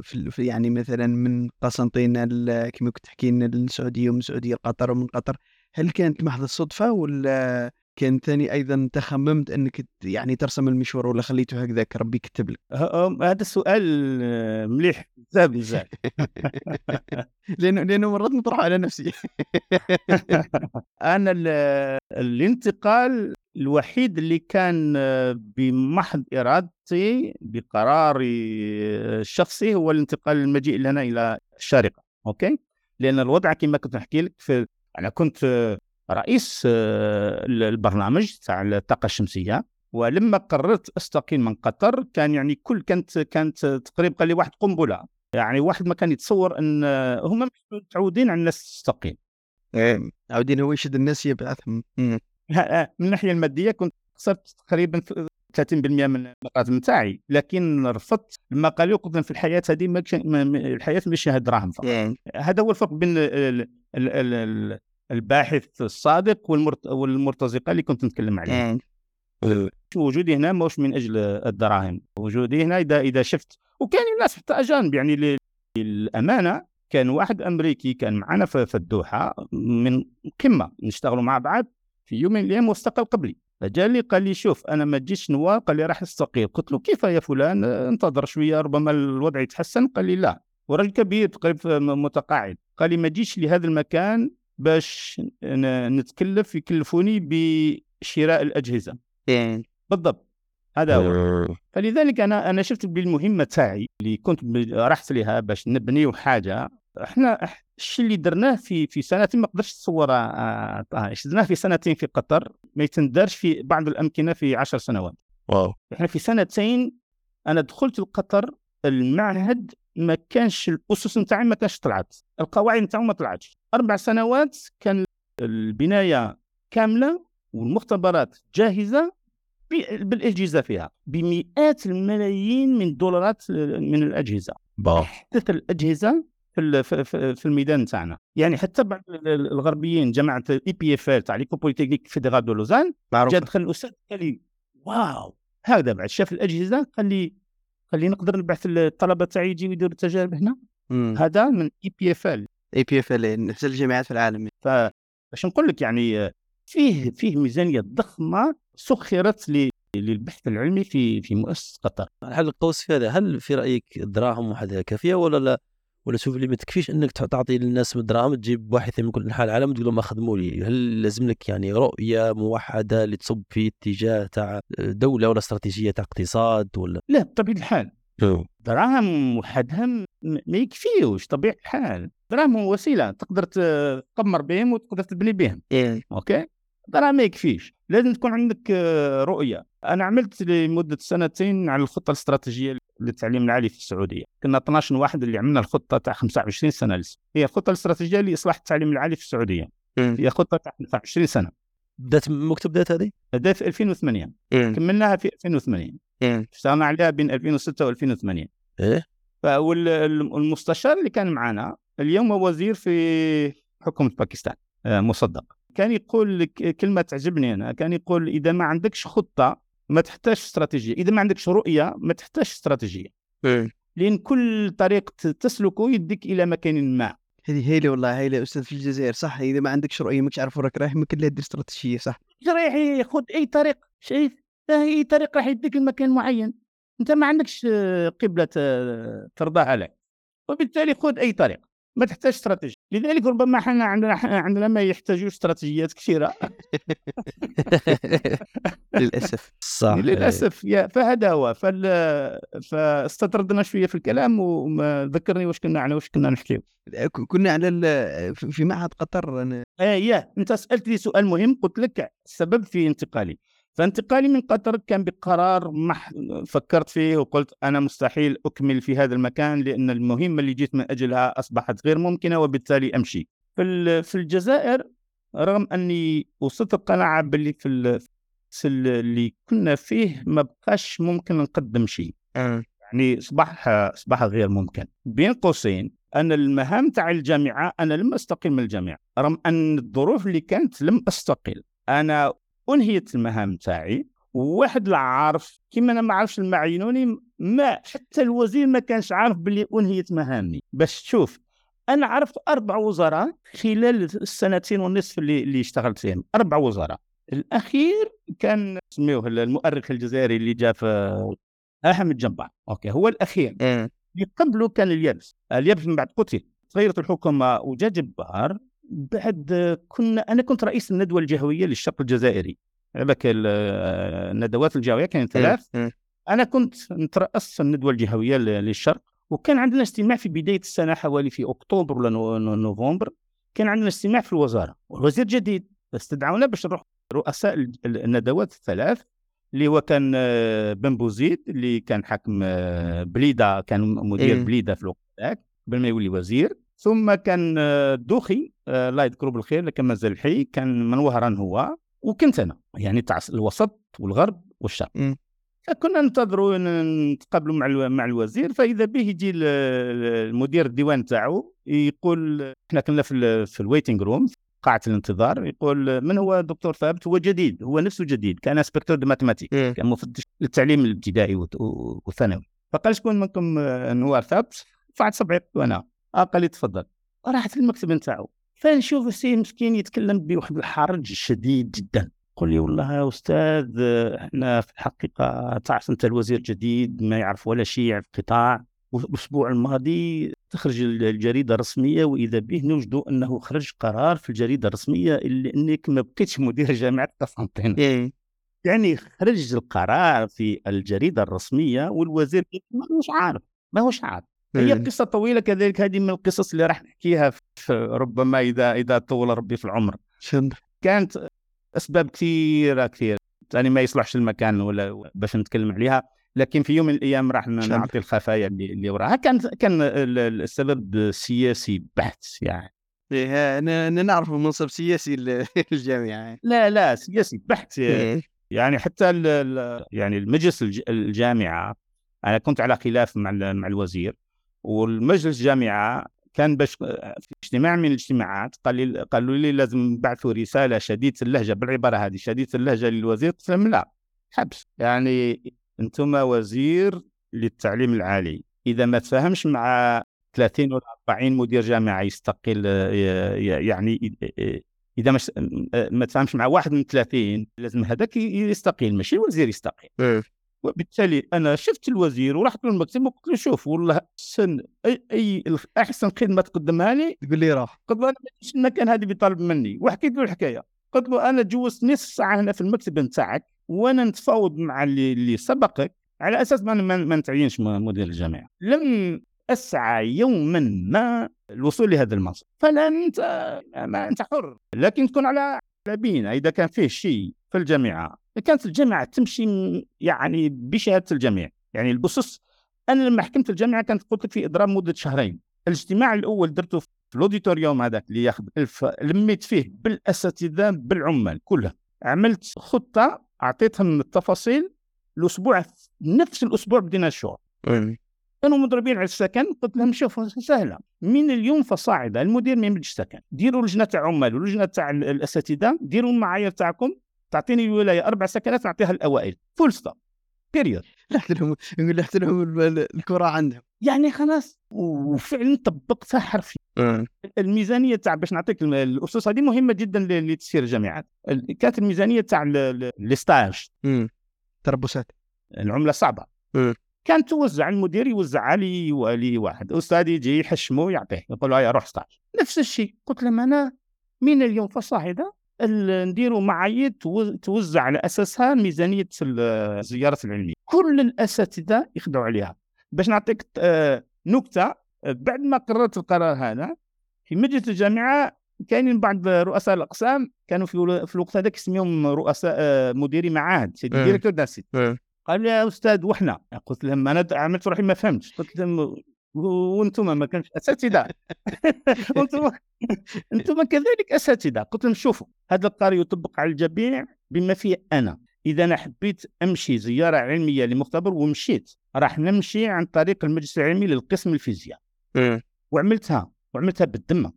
في يعني مثلا من قسنطينة كما كنت تحكي لنا للسعوديه ومن السعوديه لقطر ومن قطر هل كانت محض الصدفه ولا كان ثاني أيضا تخممت إنك يعني ترسم المشوار ولا خليته هكذاك ربي يكتب لك. هذا السؤال آه، مليح بزاف بزاف. لأنه لأنه مرات نطرح على نفسي. أنا الانتقال الوحيد اللي كان بمحض إرادتي بقراري الشخصي هو الانتقال المجيء لنا إلى الشارقة أوكي؟ لأن الوضع كما كنت نحكي لك في أنا كنت رئيس آه، البرنامج تاع الطاقة الشمسية ولما قررت أستقيل من قطر كان يعني كل كانت كانت تقريبا قال لي واحد قنبلة. يعني واحد ما كان يتصور أن هم متعودين على الناس تستقيل. إيه. عاودين هو يشد الناس يبعثهم من الناحية المادية كنت خسرت تقريبا 30% من المقاتل نتاعي لكن رفضت لما قالوا قلت في الحياة هذه الحياة مش دراهم فقط. إيه. هذا هو الفرق بين ال ال ال الباحث الصادق والمرت... والمرتزقة اللي كنت نتكلم عليها وجودي هنا مش من أجل الدراهم. وجودي هنا إذا إذا شفت وكان الناس حتى أجانب يعني للأمانة كان واحد أمريكي كان معنا في الدوحة من قمة نشتغلوا مع بعض في يوم من الأيام واستقل قبلي. فجاء لي قال لي شوف أنا ما تجيش نوار قال لي راح استقيل. قلت له كيف يا فلان؟ انتظر شوية ربما الوضع يتحسن. قال لي لا. ورجل كبير تقريبا متقاعد. قال لي ما تجيش لهذا المكان باش نتكلف يكلفوني بشراء الأجهزة. بالضبط. هذا هو. آه. فلذلك أنا أنا شفت بالمهمة تاعي اللي كنت رحت لها باش نبنيو حاجة. إحنا الشيء اللي درناه في في سنتين ما قدرتش تصور آه درناه في سنتين في قطر ما يتندرش في بعض الأمكنة في عشر سنوات. واو. إحنا في سنتين أنا دخلت لقطر المعهد ما كانش الأسس نتاعي ما كانش طلعت. القواعد نتاعو ما طلعتش. أربع سنوات كان البناية كاملة والمختبرات جاهزة بالأجهزة فيها. بمئات الملايين من الدولارات من الأجهزة. احدث الأجهزة في في الميدان تاعنا يعني حتى بعض الغربيين جماعة ال EPFL تاع l'École polytechnique fédérale de Lausanne جا دخل الأستاذ قال لي wow! هكذا بعد شاف الأجهزة قال لي قال لي نقدر نبعث الطلبة تاعي يجيو يديروا التجارب هنا. هذا من اي بي اف ال اي بي اف ال احسن الجامعات في العالم. فاش نقول لك يعني فيه فيه ميزانية ضخمة سخرت للبحث العلمي في في مؤسسة قطر. الحل القوس في هذا هل في رأيك الدراهم وحدها كافية ولا لا؟ ولا شوف اللي ما تكفيش إنك تعطي للناس من الدراهم تجيب باحثين من كل انحاء العالم تقول لهم خدموا لي. هل لازم لك يعني رؤية موحدة اللي تصب في اتجاه تاع دولة ولا استراتيجية تاع اقتصاد ولا؟ لا بطبيعة الحال. دراهم وحدها ما يكفيوش طبيعة الحال. دراهم وسيلة تقدر تقمر بهم وتقدر تبني بهم. إيه. أوكي؟ دراهم ما يكفيش. لازم تكون عندك آه، رؤية. أنا عملت لمدة سنتين على الخطة الاستراتيجية للتعليم العالي في السعودية. كنا 12 واحد اللي عملنا الخطة تاع 25 سنة لسه. هي الخطة الاستراتيجية لإصلاح التعليم العالي في السعودية. هي خطة تاع 25 سنة. بدأت مكتب بدات هذه؟ بدات في 2008 كملناها في 2008 اشتغلنا عليها بين 2006 و2008 إيه. والمستشار اللي كان معنا اليوم هو وزير في حكومة باكستان آه، مصدق. كان يقول لك كلمة تعجبني أنا كان يقول إذا ما عندكش خطة ما تحتاج استراتيجية إذا ما عندكش رؤية ما تحتاج استراتيجية. إيه. لأن كل طريق تسلكه يديك إلى مكان ما. هذه هيلة والله هيلة أستاذ في الجزائر صح؟ إذا ما عندكش رؤية ماكش عارف وراك رايح ممكن لا دير استراتيجية صح؟ رايح خذ أي طريق شايف؟ أي طريق راح يديك لمكان معين. أنت ما عندكش قبلة ترضاها لك وبالتالي خذ أي طريق. ما تحتاج استراتيجية. لذلك ربما إحنا عندنا عندنا ما يحتاجوا استراتيجيات كثيرة. للأسف. صح. للأسف. يا فهذا هو فال... فاستطردنا شوية في الكلام وذكرني واش كنا على واش كنا نحكيو. كنا على ال... في معهد قطر. أنا... آه يا أنت سالت لي سؤال مهم قلت لك السبب في انتقالي. فانتقالي من قطر كان بقرار مح فكرت فيه وقلت أنا مستحيل أكمل في هذا المكان لأن المهمة اللي جيت من أجلها أصبحت غير ممكنة وبالتالي أمشي. في في الجزائر رغم أني وصلت القناعة باللي في اللي كنا فيه ما بقاش ممكن نقدم شيء. آه. يعني اصبح أصبح غير ممكن. بين قوسين أنا المهام تاع الجامعة أنا لم أستقل من الجامعة رغم أن الظروف اللي كانت لم أستقل. أنا أنهيت المهام تاعي وواحد لا عارف كيما أنا ما عرفش المعينوني ما حتى الوزير ما كانش عارف باللي أنهيت مهامي. باش تشوف أنا عرفت أربع وزراء خلال السنتين ونصف اللي اللي اشتغلت فيهم أربع وزراء. الأخير كان سميوه المؤرخ الجزائري اللي جاء في أحمد جنبار أوكي هو الأخير. اللي قبله كان اليابس. اليابس من بعد قتل. تغيرت الحكومة وجا جبار. بعد كنا أنا كنت رئيس الندوة الجهوية للشرق الجزائري. هذاك الندوات الجهوية كانت ثلاث. أنا كنت نترأس الندوة الجهوية للشرق. وكان عندنا اجتماع في بداية السنة حوالي في أكتوبر ولا نوفمبر. كان عندنا اجتماع في الوزارة. والوزير جديد. استدعونا باش نروح رؤساء الندوات الثلاث اللي هو كان بن بوزيد اللي كان حاكم بليده كان مدير بليده في الوقت ذاك قبل ما يولي وزير. ثم كان آه، دوخي الله يذكره بالخير لكن مازال حي كان من وهران هو وكنت أنا يعني تاع الوسط والغرب والشرق. فكنا ننتظروا نتقابلوا مع مع الوزير فإذا به يجي المدير الديوان تاعو يقول إحنا كنا في في ال waiting room قاعة الانتظار يقول من هو الدكتور ثابت؟ هو جديد هو نفسه جديد كان inspecteur de mathématiques كان مفتش للتعليم الابتدائي والثانوي. فقال شكون منكم آه، نوار ثابت؟ رفعت صبعي وأنا. قال لي تفضل رحت المكتب نتاعو. فنشوف السي مسكين يتكلم بواحد الحرج شديد جدا. قل لي والله يا أستاذ إحنا في الحقيقة تعرف أنت الوزير جديد ما يعرف ولا شيء في القطاع والأسبوع الماضي تخرج الجريدة الرسمية وإذا به نوجد أنه خرج قرار في الجريدة الرسمية اللي إنك ما بقيتش مدير جامعة قسنطينة. إيه. يعني خرج القرار في الجريدة الرسمية والوزير ما هوش عارف ما هوش عارف. هي قصة طويلة كذلك. هذه من القصص اللي راح نحكيها في ربما اذا إذا طول ربي في العمر. كانت أسباب كثيره كثيرة. يعني ما يصلحش المكان ولا باش نتكلم عليها لكن في يوم من الأيام راح نعطي الخفايا اللي, اللي وراها. كان كان السبب سياسي بحت يعني. إيه أنا نعرف منصب سياسي للجامعه لا لا سياسي بحت. إيه. يعني حتى يعني المجلس الجامعة أنا كنت على خلاف مع مع الوزير. والمجلس الجامعة كان باش في اجتماع من الاجتماعات قال لي قالوا لي لازم نبعثوا رسالة شديده اللهجة بالعبارة هذه شديده اللهجة للوزير قلت لهم لا حبس. يعني أنتم وزير للتعليم العالي. إذا ما تفاهمش مع 30 ولا 40 مدير جامعة يستقيل يعني إذا ما تفاهمش مع واحد من 30 لازم هذاك يستقيل ماشي الوزير يستقيل. إيه. وبالتالي أنا شفت الوزير ورحت له المكتب وقلت له شوف والله سن أي أي أحسن خدمة تقدمها لي. تقول لي راح. قلت له أنا المكان هذا بيطالب مني. وحكيت له الحكاية. قلت له أنا جوزت نص ساعة هنا في المكتب نتاعك وأنا نتفاوض مع اللي, اللي سبقك على أساس ما ما نتعينش مدير الجامعة. لم أسعى يوما ما الوصول لهذا المنصب. فلا أنت ما أنت حر. لكن تكون على بينه إذا كان فيه شيء في الجامعة كانت الجامعة تمشي يعني بشهادة الجميع يعني البصص أنا لما حكمت الجامعة كانت قلت لك في إضراب مدة شهرين. الاجتماع الأول درته في الأوديتوريوم هذاك اللي ياخذ ألف لميت فيه بالأساتذة بالعمال كلها. عملت خطة أعطيتهم التفاصيل الأسبوع نفس الأسبوع بدينا الشغل كانوا مضربين على السكن قلت لهم شوفوا سهلة. من اليوم فصاعدا المدير ما يملكش سكن ديروا لجنة تاع عمال ولجنة تاع الأساتذة ديروا المعايير تاعكم تعطيني الولاية أربع سكنات نعطيها الاوائل full stop period لحت لهم لحت لهم الكرة عندهم. يعني خلاص وفعلا طبقتها حرفيا. الميزانية تاع باش نعطيك الأسس هذه مهمة جدا لتسيير الجامعات. كانت الميزانية تاع ال stage. تربصات. العملة صعبة. كان توزع المدير يوزع علي ولي واحد. أستاذ يجي يحشمه يعطيه يقول له روح stage نفس الشيء. قلت لهم أنا من اليوم فصاعدا نديروا معايير توزع على أساسها ميزانية الزيارات العلمية. كل الأساتذة يخضعوا عليها. باش نعطيك آه، نكتة بعد ما قررت القرار هذا في مجلس الجامعة كاينين بعض رؤساء الأقسام كانوا في الوقت هذاك اسميهم رؤساء آه، مديري معاهد سيدي ديريكتور داسيت قال لي يا أستاذ وحنا. قلت لهم أنا عملت روحي ما فهمتش. قلت لهم وأنتم ما كانش أساتذة. وأنتم أنتم كذلك أساتذة. قلت لهم شوفوا هذا القرار يطبق على الجميع بما فيه أنا. إذا أنا حبيت أمشي زيارة علمية لمختبر ومشيت. راح نمشي عن طريق المجلس العلمي للقسم الفيزياء. وعملتها. وعملتها بالذمه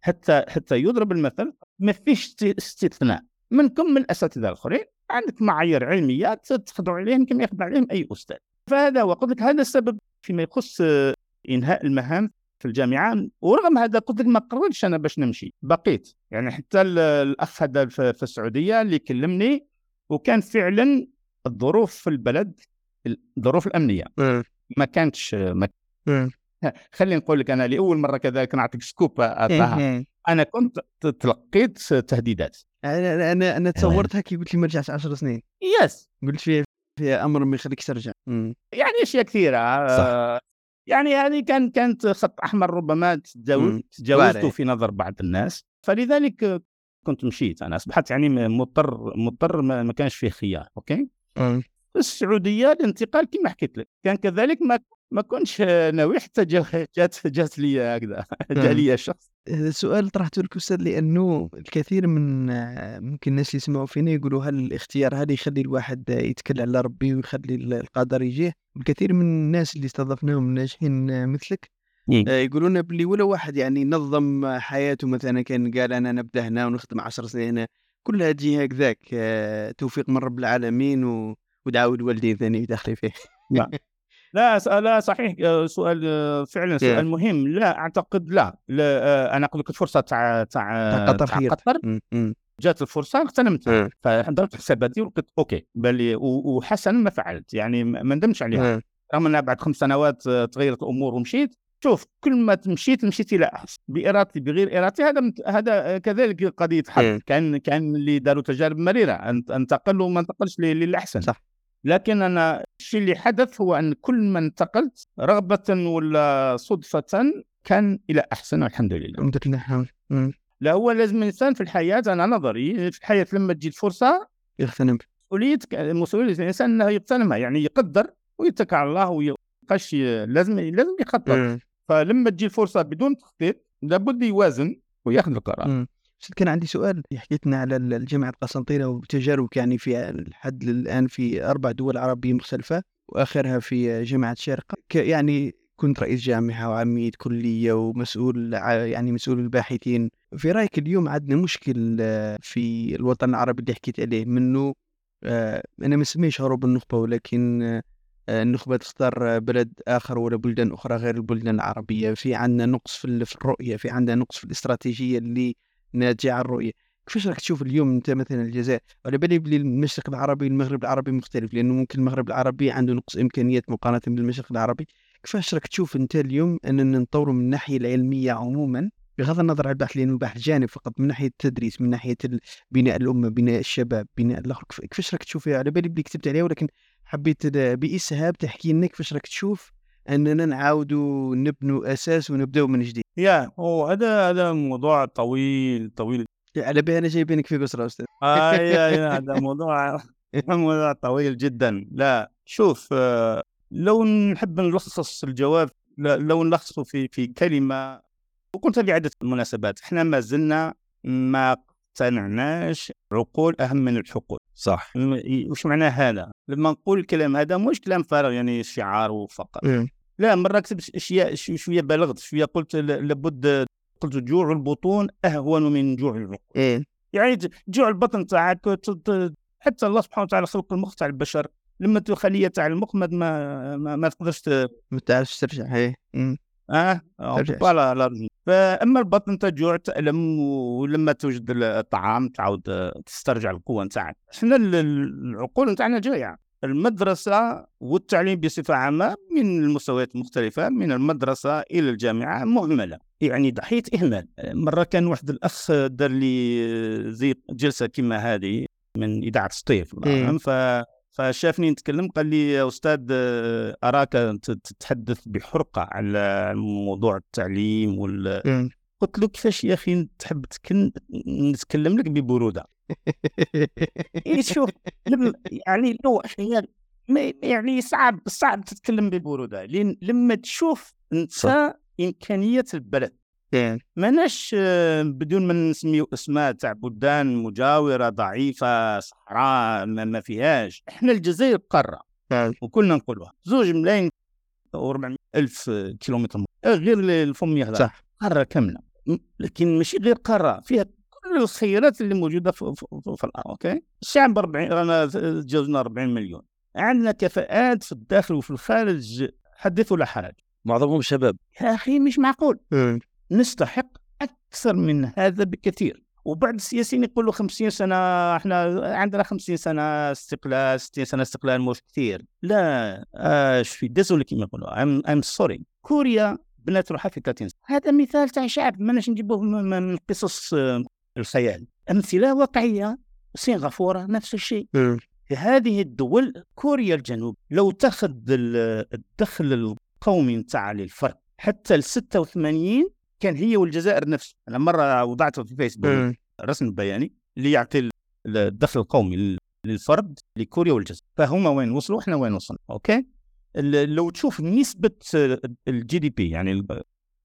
حتى حتى يضرب المثل ما فيش استثناء. منكم من الأساتذة الآخرين عندك معايير علمية تخضعوا عليهم كما يخضع عليهم أي أستاذ. فهذا هو قلت لك هذا السبب فيما يخص إنهاء المهام في الجامعة. ورغم هذا قلت لك ما قررتش أنا باش نمشي بقيت. يعني حتى الأخ هذا في السعودية اللي كلمني وكان فعلا الظروف في البلد الظروف الأمنية. ما كانتش ما خليني نقول لك أنا لأول مرة كذلك نعطيك scoop أنا كنت تلقيت تهديدات. أنا أنا أنا تصورتها كي قلت لي ما رجعتش 10 سنين. yes. قلت فيها في أمر ما يخليكش ترجع. يعني أشياء كثيرة. صح. يعني هذه كان كانت خط أحمر ربما تجاوزته في نظر بعض الناس. فلذلك كنت مشيت أنا. أصبحت يعني مضطر مضطر ما كانش فيه خيار أوكي؟ في السعودية الانتقال كما حكيت لك. كان كذلك ما ما كنتش ناوي حتى جات جات لي هكذا. جا لي شخص. سؤال طرحته لك أستاذ لأنه الكثير من ممكن الناس اللي يسمعوا فينا يقولوا هل الاختيار هذا يخلي الواحد يتكل على ربي ويخلي القدر يجيه؟ الكثير من الناس اللي استضفناهم ناجحين مثلك آه، يقولون باللي ولا واحد يعني نظم حياته مثلا كان قال أنا نبدأ هنا ونخدم 10 سنين هنا كلها تجي هكذاك آه، توفيق من رب العالمين و... ودعاء الوالدين ثاني يدخلي فيه. نعم. لا لا صحيح. آه، سؤال آه، فعلا سؤال مهم. لا أعتقد لا, لا آه، أنا قلت لك الفرصة تاع تاع قطر قطر جات الفرصة اغتنمتها فحضرت حساباتي وقلت أوكي. بالي وحسنا ما فعلت. يعني ما ندمتش عليها. رغم أنها بعد خمس سنوات تغيرت الأمور ومشيت. شوف كل ما مشيت مشيت إلى أحسن. بإرادتي بغير إرادتي هذا هذا كذلك قضية حظ. كان كان اللي داروا تجارب مريرة. انتقل وما انتقلش للأحسن. صح. لكن أنا الشيء اللي حدث هو أن كل ما انتقلت رغبة ولا صدفة كان إلى أحسن والحمد لله. الحمد لله لا هو لازم الانسان في الحياة أنا نظري في الحياة لما تجي الفرصة يغتنم. مسؤولية مسؤولية الإنسان إنه يغتنمها يعني يقدر ويتكل على الله ويبقاش لازم لازم يخطط. فلما تجي الفرصة بدون تخطيط لابد يوازن وياخذ القرار. كان عندي سؤال حكيت لنا على الجامعة قسنطينة وتجاربك يعني في الحد الآن في أربع دول عربية مختلفة وآخرها في جامعة الشارقة يعني كنت رئيس جامعة وعميد كلية ومسؤول يعني مسؤول الباحثين. في رأيك اليوم عندنا مشكل في الوطن العربي اللي حكيت عليه منه آه، أنا ما نسميش هروب النخبة ولكن آه، النخبة تختار بلد آخر ولا بلدان أخرى غير البلدان العربية. في عندنا نقص في الرؤية في عندنا نقص في الاستراتيجية اللي ناتجة عن الرؤية. كيفاش راك تشوف اليوم أنت مثلا الجزائر؟ على بالي بلي المشرق العربي المغرب العربي مختلف لأنه ممكن المغرب العربي عنده نقص إمكانيات مقارنة بالمشرق العربي. كيفاش راك تشوف أنت اليوم أننا نطوروا من الناحية العلمية عموما؟ بغض النظر عن البحث لأنه البحث جانب فقط من ناحية التدريس من ناحية بناء الأمة بناء الشباب بناء الآخر. كيفاش راك تشوف؟ على بالي بلي كتبت عليها ولكن حبيت بإسهاب تحكي لنا كيفاش راك تشوف إننا نعاودوا نبنوا أساس ونبدأو من جديد. يا هو هذا هذا موضوع طويل طويل. على بالي أنا جايبينك في قصره أستاذ. آه يا هذا موضوع موضوع طويل جدا. لا شوف آه، لو نحب نلخص الجواب لو نلخصه في في كلمة وقلت لعده مناسبات. إحنا ما زلنا ما اقتنعناش عقول أهم من الحقول. صح. وش معنى هذا؟ لما نقول الكلام هذا مش كلام فارغ يعني شعار وفقط. م. لا مرة كتبت اشياء شوية بلغت شوية قلت لابد قلت جوع البطون أهون من جوع العقول. إيه؟ يعني جوع البطن تاعك حتى الله سبحانه وتعالى خلق المخ تاع البشر. لما خليه تاع المخ ما ما, ما تقدرش ما تعرفش ترجع هي آه فوالا لا فأما البطن تجوع تألم ولما توجد الطعام تعاود تسترجع القوة نتاعك. إحنا العقول نتاعنا جاية. المدرسة والتعليم بصفة عامة من المستويات المختلفة من المدرسة إلى الجامعة مهملة. يعني ضحية إهمال. مرة كان واحد الأخ دار لي زي جلسة كما هذه من إذاعة سطيف ف فشافني نتكلم قال لي يا أستاذ أراك تتحدث بحرقة على موضوع التعليم وال قلت له كيفاش يا أخي تحب نتكلم لك ببرودة؟ إيه شوف يعني لو يعني صعب صعب تتكلم ببروده لأن لما تشوف أنت إمكانية البلد. ماناش بدون ما نسميو اسماء تاع بلدان مجاورة ضعيفة صحراء ما فيهاش. إحنا الجزائر قارة. وكلنا نقولوها. زوج ملايين و400 ألف كيلومتر غير الفم صح. قارة كاملة. لكن ماشي غير قارة. فيها كل الخيرات اللي موجودة في, في, في, في الأرض أوكي؟ الشعب 40 رانا تجاوزنا 40 مليون. عندنا كفاءات في الداخل وفي الخارج حدث ولا حرج؟ معظمهم شباب. يا أخي مش معقول. نستحق أكثر من هذا بكثير. وبعض السياسيين يقولوا 50 سنة إحنا عندنا 50 سنة استقلال 60 سنة استقلال مش كثير. لا je suis désolé كيما يقولوا. I'm I'm sorry كوريا بنات روحها في 30 سنة. هذا مثال تاع شعب ماناش نجيبوه من قصص الخيال. أمثلة واقعية سنغافوره نفس الشيء. في هذه الدول كوريا الجنوب لو تأخذ الدخل القومي نتاع للفرد حتى ل 86 كان هي والجزائر نفس. أنا مرة وضعته في فيسبوك رسم بياني اللي يعطي الدخل القومي للفرد لكوريا والجزائر. فهم وين وصلوا؟ إحنا وين وصلنا؟ أوكي؟ لو تشوف نسبة ال GDP يعني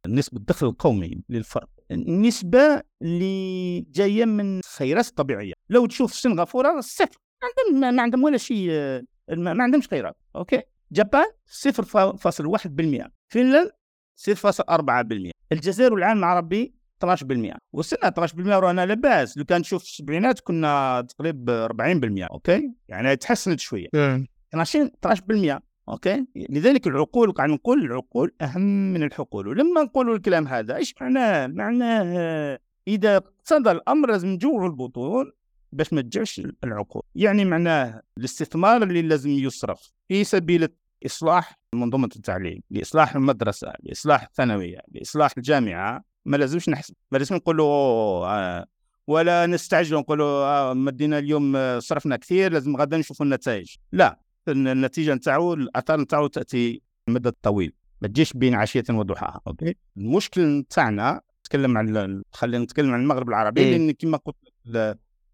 نسبة الدخل القومي للفرد النسبة اللي جاية من خيرات طبيعية. لو تشوف سنغافوره صفر. عندهم ما عندهم ولا شيء ما عندهمش خيرات. أوكي؟ Japan 0.1% فنلند 0.4% الجزائر والعالم العربي 12% وصلنا 12% رانا لاباس. لو كان تشوف السبعينات كنا تقريبا 40% أوكي؟ يعني تحسنت شوية. 12 12% أوكي؟ لذلك العقول قاعد نقول العقول أهم من الحقول. ولما نقولوا الكلام هذا إيش معناه؟ معناه إذا اقتضى الأمر لازم نجوع البطون باش ما تجوعش العقول. يعني معناه الاستثمار اللي لازم يصرف في سبيل إصلاح منظومة التعليم لإصلاح المدرسة لإصلاح الثانوية لإصلاح الجامعة. ما لازمش نحسب ما لازم نقولوا آه ولا نستعجل ونقولوا آه مدينا اليوم صرفنا كثير لازم غدا نشوفوا النتائج. لا. النتيجة نتاعو الأثار نتاعو تأتي المدى الطويل ما تجيش بين عشية وضحاها أوكي المشكل نتاعنا نتكلم عن خلينا نتكلم عن المغرب العربي إيه؟ لأن كما قلت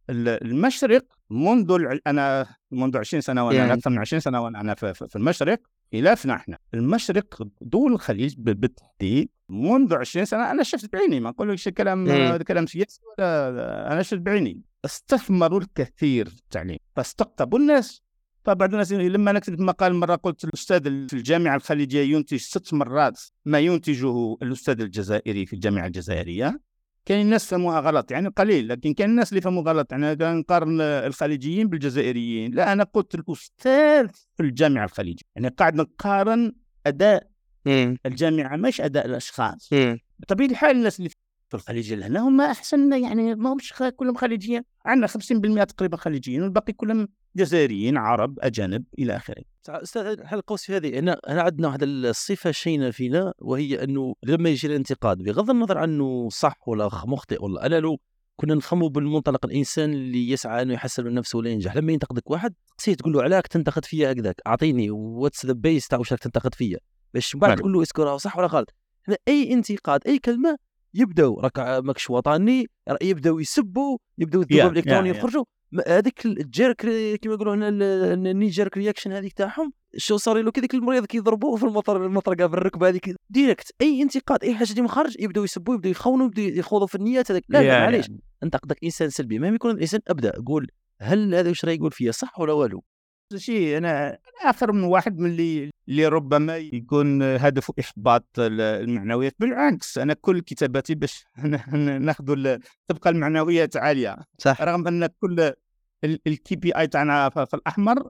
المشرق منذ أنا منذ 20 سنة وأنا يعني. أكثر من 20 سنة وأنا في, في المشرق خلافنا إحنا المشرق دول الخليج بالتحديد منذ 20 سنة أنا شفت بعيني ما نقول لكش كلام إيه. كلام سياسي ولا أنا شفت بعيني استثمروا الكثير في التعليم فاستقطبوا الناس فبعض الناس لما أنا كتبت مقال مرة قلت الأستاذ في الجامعة الخليجية ينتج ست مرات ما ينتجه الأستاذ الجزائري في الجامعة الجزائرية. كاين الناس فهموها غلط يعني قليل لكن كاين الناس اللي فهموا غلط. يعني نقارن الخليجيين بالجزائريين. لا أنا قلت الأستاذ في الجامعة الخليجية. يعني قاعد نقارن أداء الجامعة مش أداء الأشخاص. بطبيعه الحال الناس اللي في الخليج لهنا هم أحسن يعني ما همش كلهم خليجيين عندنا 50% تقريبا خليجيين والباقي كلهم جزائريين عرب أجانب إلى آخره. أستاذ الحل القوسي هذه هنا هنا عندنا واحد الصفة شينة فينا وهي أنه لما يجي الانتقاد بغض النظر عنه صح ولا مخطئ ولا أنا لو كنا نخمموا بالمنطلق الإنسان اللي يسعى أنه يحسن من نفسه ولا ينجح لما ينتقدك واحد تقصيه تقول له علاك تنتقد فيا هكذاك أعطيني what's the base تاع واش راك تنتقد فيا باش من بعد تقول له est-ce que راه صح ولا غلط. أي انتقاد أي كلمة يبداو راك ماكش وطني يبداو يسبوا يبداو الذباب الالكتروني يخرجوا. هذيك ال jerk كما يقولوا هنا ال knee-jerk reaction هذيك تاعهم شو صار له؟ كذاك المريض كيضربوه في المطر المطرقه بالركبه هذيك. direct أي انتقاد أي حاجة من خارج يبداو يسبوا يبداو يخونوا يبداو يخوضوا في النيات هذاك. لا, لا معليش. انتقدك إنسان سلبي. مهما يكون الإنسان أبدأ قول هل هذا واش راه يقول فيا صح ولا والو؟ شيء أنا آخر من واحد من اللي اللي ربما يكون هدفه إحباط المعنويات بالعكس أنا كل كتاباتي باش ناخذ تبقى المعنويات عالية. صح. رغم أن كل ال KPI تاعنا في الأحمر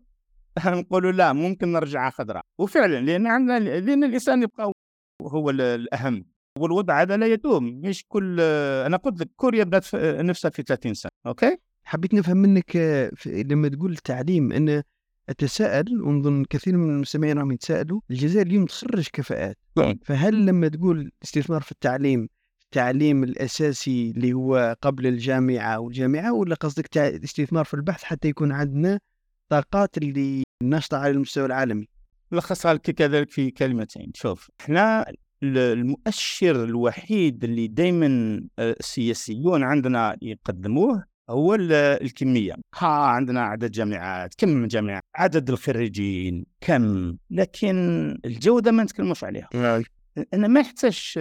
نقولوا لا ممكن نرجع خضراء وفعلا لأن عندنا لأن الإنسان يبقى هو الأهم. والوضع هذا لا يدوم. مش كل أنا قلت لك كوريا بدات نفسها في 30 سنة أوكي؟ حبيت نفهم منك لما تقول التعليم أن أتساءل ونظن كثير من المستمعين راهم يتساءلوا الجزائر اليوم تخرج كفاءات. نعم. فهل لما تقول استثمار في التعليم التعليم الأساسي اللي هو قبل الجامعة والجامعة ولا قصدك استثمار في البحث حتى يكون عندنا طاقات اللي ناشطه على المستوى العالمي؟ لخصها لك كذلك في كلمتين. شوف إحنا المؤشر الوحيد اللي دائما السياسيون عندنا يقدموه هو الكمية. ها عندنا عدد جامعات كم من جامعات عدد الخريجين كم؟ لكن الجودة ما نتكلموش عليها. أنا ما يحتاج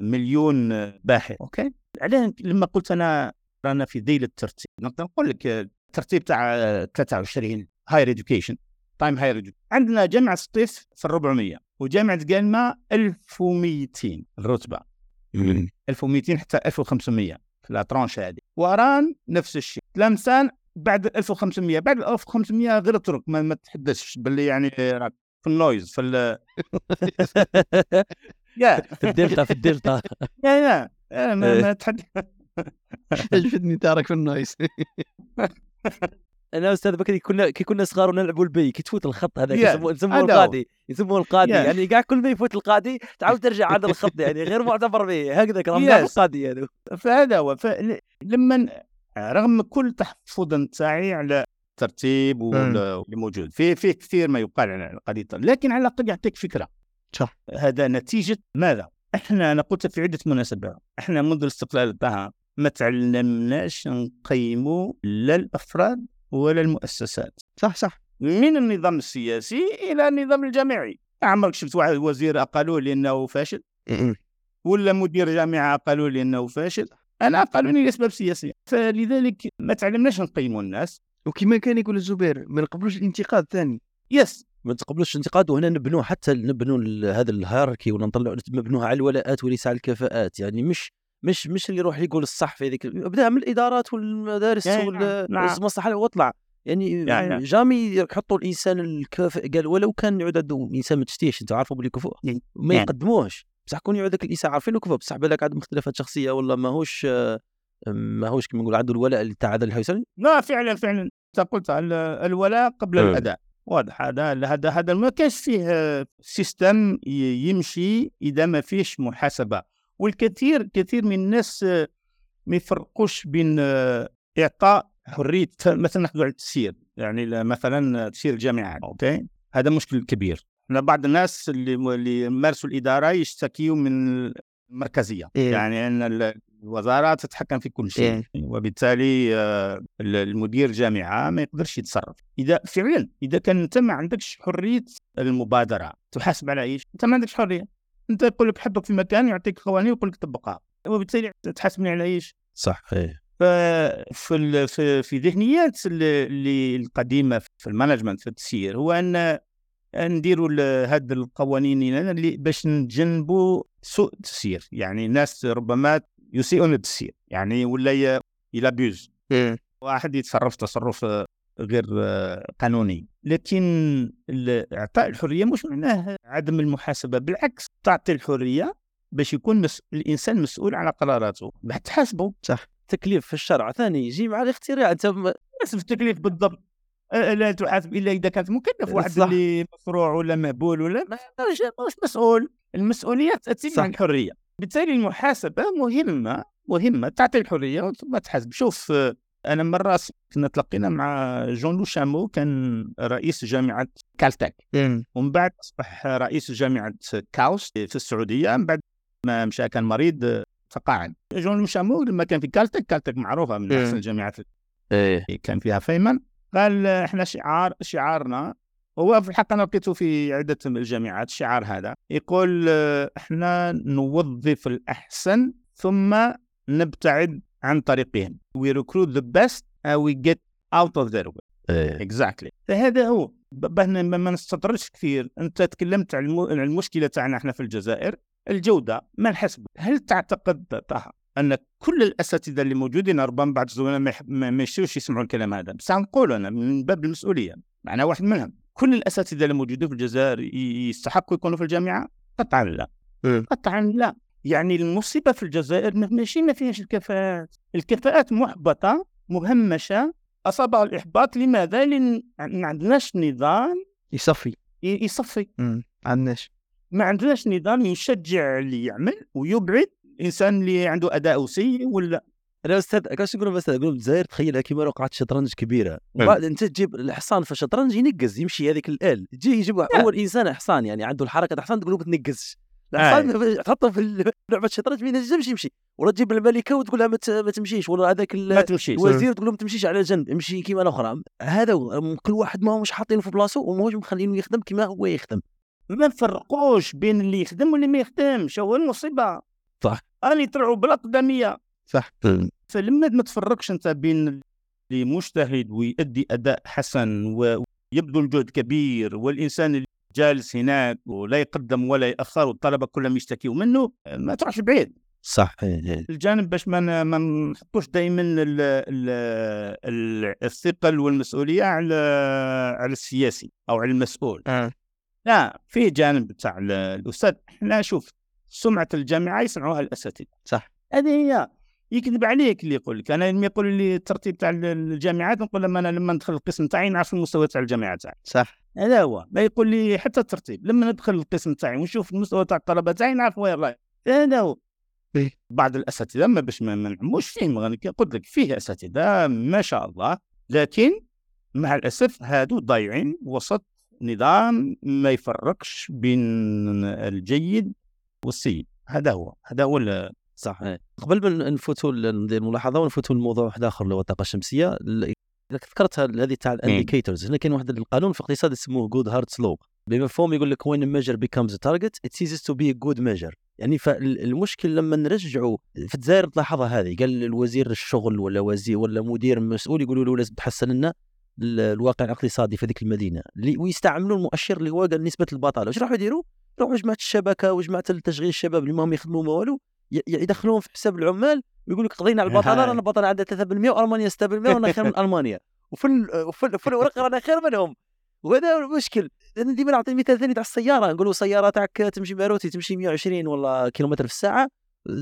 مليون باحث أوكي؟ علاه لما قلت أنا رانا في ذيل الترتيب نقدر نقول لك الترتيب تاع 23 higher education Times Higher عندنا جامعة سطيف في ال 400 وجامعه قالما 1200 الرتبة. 1200 حتى 1500 في la tranche هذه. وهران نفس الشيء. تلمسان بعد 1500 بعد 1500 غير اترك ما, ما تحدثش باللي يعني راك في النويز في ال يا. في الدلتا في الدلتا. يا يا. ما, ما تحدث. اجفدني تارك في النويز. أنا أستاذ بكري كنا كي كنا صغار ونلعبوا البي كي تفوت الخط هذاك يسموه يسموه القاضي يسموه القاضي. Yeah. يعني كاع كل ما يفوت القاضي تعاود ترجع عند الخط يعني غير معتبر به هكذا كلام yes. القاضي هذا فهذا هو لما رغم كل تحفظ تاعي على الترتيب واللي موجود في في كثير ما يقال على القضية. لكن على الأقل يعطيك فكرة. صح. هذا نتيجة ماذا؟ إحنا أنا قلت في عدة مناسبات. إحنا منذ الاستقلال تاعها ما تعلمناش نقيموا لا الأفراد ولا المؤسسات. صح صح. من النظام السياسي إلى النظام الجامعي. عمرك شفت واحد وزير اقالوه لأنه فاشل؟ ولا مدير جامعة اقالوه لأنه فاشل؟ أنا اقالوني لاسباب سياسية. فلذلك ما تعلمناش نقيموا الناس. وكما كان يقول الزبير ما نقبلوش الانتقاد ثاني. يس ما تقبلوش الانتقاد وهنا نبنوه حتى نبنوا هذا الهيراركي ولا نطلعوا نبنوها على الولاءات وليس على الكفاءات. يعني مش مش مش اللي يروح يقول الصح في هذيك ابدأ من الإدارات والمدارس والمصلحه نعم. واطلع. يعني, يعني جامي يحطوا الإنسان الكافئ قال ولو كان يعود عنده انسان ما تشتيش انت عارفه بلي كفؤ يعني ما يقدموهش. بصح كون يعود ذاك الإنسان عارفينه كفؤ بصح بالك عنده مختلفات شخصية ولا ماهوش ماهوش كما نقول عنده الولاء اللي تاع هذا لا فعلا فعلا. أنت قلت الولاء قبل م. الأداء. واضح. هذا هذا هذا ما كانش فيه system يمشي إذا ما فيش محاسبة. والكثير كثير من الناس ما يفرقوش بين إعطاء حرية مثلا ناخذ على التسيير يعني مثلا تسيير الجامعات أوكي. هذا مشكل كبير. بعض الناس اللي اللي مارسوا الإدارة يشتكيوا من المركزية. إيه؟ يعني إن الوزارة تتحكم في كل شيء. إيه؟ وبالتالي آه، المدير جامعة ما يقدرش يتصرف. إذا فعلا إذا كان انت ما عندكش حرية المبادرة تحاسب على إيش؟ أنت ما عندكش حرية. أنت يقول لك حطك في مكان يعطيك قوانين ويقول لك طبقها وبالتالي تحاسبني على إيش؟ صح إيه ففي في في ذهنيات اللي القديمة في المانجمنت في التسيير هو أن نديروا هاد القوانين اللي باش نتجنبوا سوء التسيير يعني الناس ربما يسيئون التسيير يعني ولا يلابيوز. واحد يتصرف تصرف غير قانوني لكن إعطاء الحرية مش معناه عدم المحاسبة بالعكس تعطي الحرية باش يكون مس... الإنسان مسؤول على قراراته بعد تحاسبه. تكليف في الشرع ثاني يجي مع الاختراع أنت حسب التكليف بالضبط. أه، لا تحاسب إلا إذا كانت مكلف واحد صح. اللي مصروع ولا مهبول ولا ما مش مسؤول. المسؤوليه تاتي صح. مع الحرية. بالتالي المحاسبة مهمة مهمة تعطي الحرية ثم تحاسب. شوف أنا مرة كنا تلقينا مع جون لو شامو كان رئيس جامعة كالتك ومن بعد أصبح رئيس جامعة كاوس في السعودية من بعد ما مشى كان مريض تقاعد جون لو شامو لما كان في كالتك كالتك معروفة من. أحسن الجامعات إيه. كان فيها فيمن قال إحنا شعار شعارنا هو في الحق أنا لقيته في عدة من الجامعات الشعار هذا يقول إحنا نوظف الأحسن ثم نبتعد عن طريقهم. We recruit the best and we get out of their way. إيه. Exactly. فهذا هو. ما نستطردش كثير. أنت تكلمت عن الم- عن المشكلة تاعنا إحنا في الجزائر. الجودة ما نحسب هل تعتقد طه أن كل الأساتذة اللي موجودين ربما بعض الزملاء ما, يشتروش يسمعوا الكلام هذا؟ بس نقول أنا من باب المسؤولية. معنا واحد منهم. كل الأساتذة اللي موجودين في الجزائر يستحقوا يكونوا في الجامعة؟ قطعا لا. مم. قطعا لا. يعني المصيبة في الجزائر ما- ماشي ما فيهاش الكفاءات. الكفاءات محبطة مهمشة اصابها الإحباط لماذا؟ لأن ما عندناش نظام يصفي. ي- يصفي. عندناش. ما عندناش نظام يشجع اللي يعمل ويبعد الانسان اللي عنده أداء سيء ولا. أنا أستاذ كاش نقول مثلا نقول الجزائر تخيلها كيما وقعت شطرنج كبيرة. نعم. وبعد أنت تجيب الحصان في الشطرنج ينقز يمشي هذيك الال تجي يجيب. أول إنسان حصان يعني عنده الحركة تاع حصان تقول له ما تنقزش. تحطه في لعبة الشطرنج ما ينجمش يمشي ولا تجيب الملكة وتقول لها ما تمشيش ولا هذاك الوزير تقول له ما تمشيش على جنب امشي كيما الأخرى. هذا هو. كل واحد ما هو مش حاطينه في بلاصه وماهوش مخلينه يخدم كيما هو يخدم. ما نفرقوش بين اللي يخدم واللي ما يخدمش هو المصيبة. صح. أنا يطلعوا بلا صح. فلما ما تفرقش أنت بين اللي مجتهد ويؤدي أداء حسن ويبذل جهد كبير والإنسان اللي جالس هناك ولا يقدم ولا يأخر والطلبة كلهم يشتكيوا منه ما تروحش بعيد. صح إيه. الجانب باش ما ما نحطوش دائما ال- ال- ال- الثقل والمسؤولية على على السياسي أو على المسؤول. لا في جانب تاع ال- الأستاذ إحنا شوف سمعة الجامعة يسمعوها الاساتذه صح. هذه هي يكذب عليك اللي يقول لك. أنا لما يقول لي الترتيب تاع ال- الجامعات نقول لما أنا لما ندخل القسم تاعي نعرف المستوى تاع الجامعة تاعي. صح. هذا هو ما يقول لي حتى الترتيب لما ندخل القسم تاعي ونشوف المستوى تاع الطلبة تاعي نعرف وين رايح هذا هو إيه. بعض الأساتذة ما باش ما نعموش فيهم قلت لك فيه أساتذة ما شاء الله لكن مع الأسف هادو ضايعين وسط نظام ما يفرقش بين الجيد والسيء هذا هو هذا هو صح إيه. قبل ما نفوتوا ندير ملاحظة ونفوتوا لموضوع واحد آخر اللي هو الطاقة الشمسية ذكرت هذه تاع ال indicators هنا كاين واحد القانون في الاقتصاد اسمه Goodhart's law بمفهوم يقول لك when measure becomes target it ceases to be good measure يعني فالمشكل لما نرجعوا في الجزائر تلاحظها هذه قال الوزير الشغل ولا وزير ولا مدير مسؤول يقولوا له لازم تحسن لنا ال- الواقع الاقتصادي في ذيك المدينة. ويستعملوا المؤشر اللي هو قال نسبة البطالة. واش راحوا يديروا؟ يروحوا جماعة الشبكة وجماعة التشغيل الشباب اللي ما هم يخدموا ما والو يدخلوهم في حساب العمال ويقول لك قضينا على البطاله. رانا البطاله عندها 3% وألمانيا 6% وأنا خير من ألمانيا. وفي ال- وفي, ال- في الورق رانا خير منهم. وهذا المشكل أنا ديما نعطي مثال ثاني تاع السيارة. نقولوا السياره تاعك تمشي ماروتي تمشي 120 ولا كيلومتر في الساعة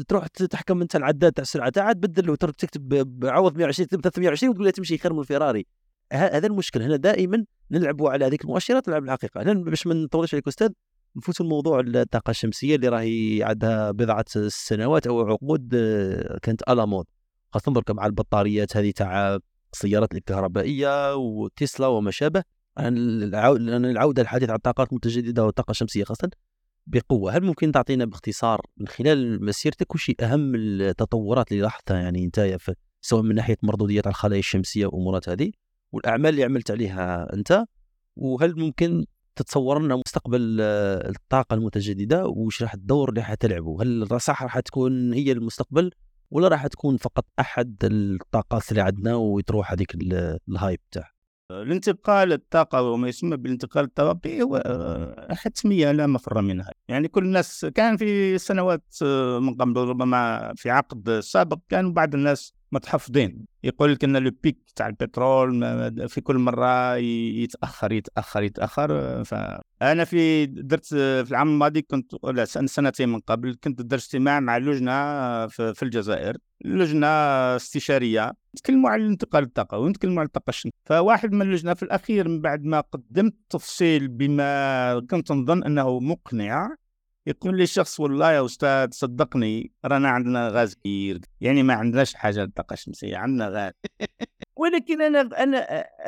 تروح تحكم أنت العداد تاع السرعة تاعها تبدل تكتب بعوض 120 تكتب 320 وتقول تمشي خير من الفيراري هذا المشكل. هنا دائما نلعبوا على هذيك المؤشرات نلعب الحقيقة. هنا باش ما نطولش عليك أستاذ نفوتوا الموضوع الطاقه الشمسية اللي راهي عندها بضعة سنوات أو عقود آه، كانت الا مود خاصة درك مع البطاريات هذه تاع السيارات الكهربائية وتسلا وما شابه العودة للحديث عن الطاقات المتجددة والطاقة الشمسية خاصة بقوة. هل ممكن تعطينا باختصار من خلال مسيرتك وش أهم التطورات اللي لاحظتها يعني أنت سواء من ناحية مردوديات على الخلايا الشمسية وأمورات هذه والأعمال اللي عملت عليها أنت وهل ممكن تتصور لنا مستقبل آه، الطاقة المتجددة وش راح الدور اللي حتلعبه هل صح راح تكون هي المستقبل ولا راح تكون فقط أحد الطاقات اللي عندنا وتروح هذيك ال- الهايب تاعها؟ الانتقال الطاقوي وما يسمى بالانتقال الطاقوي هو آه، حتمية لا مفر منها. يعني كل الناس كان في سنوات آه، من قبل ربما في عقد سابق كان بعض الناس متحفظين. يقول لك إن لو بيك تاع البترول في كل مرة يتأخر يتأخر يتأخر. فانا في درت في العام الماضي كنت ولا سنتين من قبل كنت درت اجتماع مع لجنة في الجزائر. لجنة استشارية. نتكلموا على الانتقال الطاقوي ونتكلموا على الطاقة الشمسيه فواحد من اللجنة في الأخير من بعد ما قدمت تفصيل بما كنت نظن أنه مقنع يقول لي الشخص والله يا أستاذ صدقني رانا عندنا غاز كثير يعني ما عندناش حاجة للطاقة الشمسية عندنا غاز. ولكن أنا أنا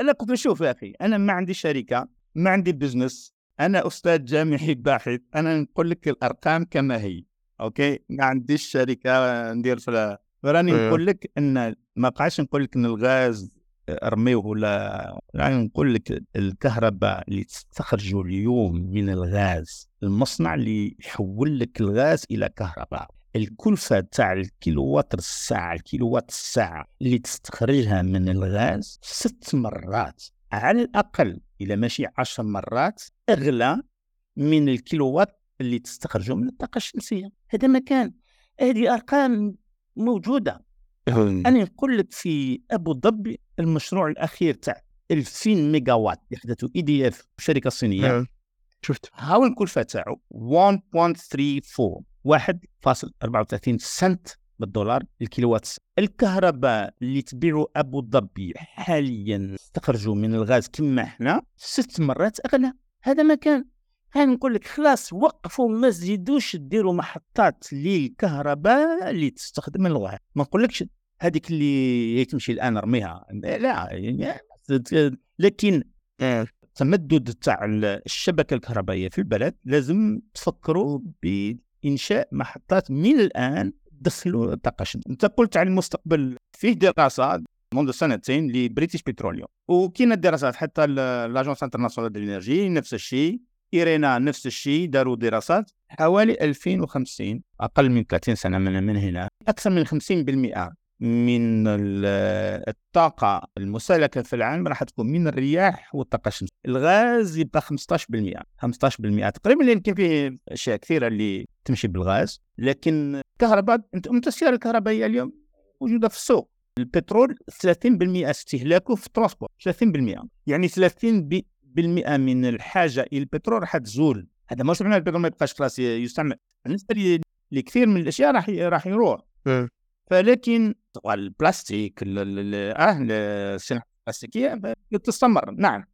أنا كنت نشوف يا أخي أنا ما عندي شركة ما عندي بزنس أنا أستاذ جامعي باحث أنا نقول لك الأرقام كما هي أوكي؟ ما عنديش شركة ندير في راني نقول لك إن ما قاعدش نقول لك إن الغاز أرميوه ولا يعني نقول لك الكهرباء اللي تستخرجوا اليوم من الغاز المصنع اللي يحول لك الغاز إلى كهرباء. الكلفة تاع الكيلووات الساعة الكيلووات الساعة اللي تستخرجها من الغاز ست مرات. على الأقل إلى ماشي عشر مرات أغلى من الكيلووات اللي تستخرجه من الطاقة الشمسية. هذا مكان هذه أرقام موجودة. أنا نقول لك في أبو ظبي المشروع الأخير تاع 2000 ميجا وات يحدث EDF شركة صينية. شفت. هاو الكلفة تاعو؟ 1.34 1.34 سنت بالدولار الكيلووات الكهرباء اللي تبيعوا أبو ظبي حاليا استخرجوا من الغاز كما إحنا ست مرات أغلى. هذا مكان هاني نقول لك خلاص وقفوا ما تزيدوش ديروا محطات للكهرباء اللي تستخدم الغاز. ما نقولكش هذيك اللي تمشي الآن ارميها لا يعني لكن التمدد تاع الشبكة الكهربائية في البلد لازم تفكروا بإنشاء محطات من الآن دخلوا الطاقه أنت قلت على المستقبل فيه دراسات منذ سنتين ل British Petroleum. وكاين دراسات حتى l'Agence internationale ديال نفس الشيء. IRENA نفس الشيء داروا دراسات حوالي 2050 أقل من 30 سنة من هنا. أكثر من 50% من الطاقة المستهلكة في العالم راح تكون من الرياح والطاقة الشمسية. الغاز يبقى 15% 15% تقريبا كاين فيه أشياء كثيرة اللي تمشي بالغاز لكن الكهرباء أنت السيارة الكهربائية اليوم؟ موجودة في السوق. البترول 30% استهلاكه في ال transport 30% يعني 30% من الحاجة إلى البترول راح تزول. هذا مش معناه البترول ما يبقاش خلاص يستعمل. بالنسبة لكثير من الأشياء راح راح يروح. فلكن البلاستيك آه الصناعه البلاستيكية تستمر نعم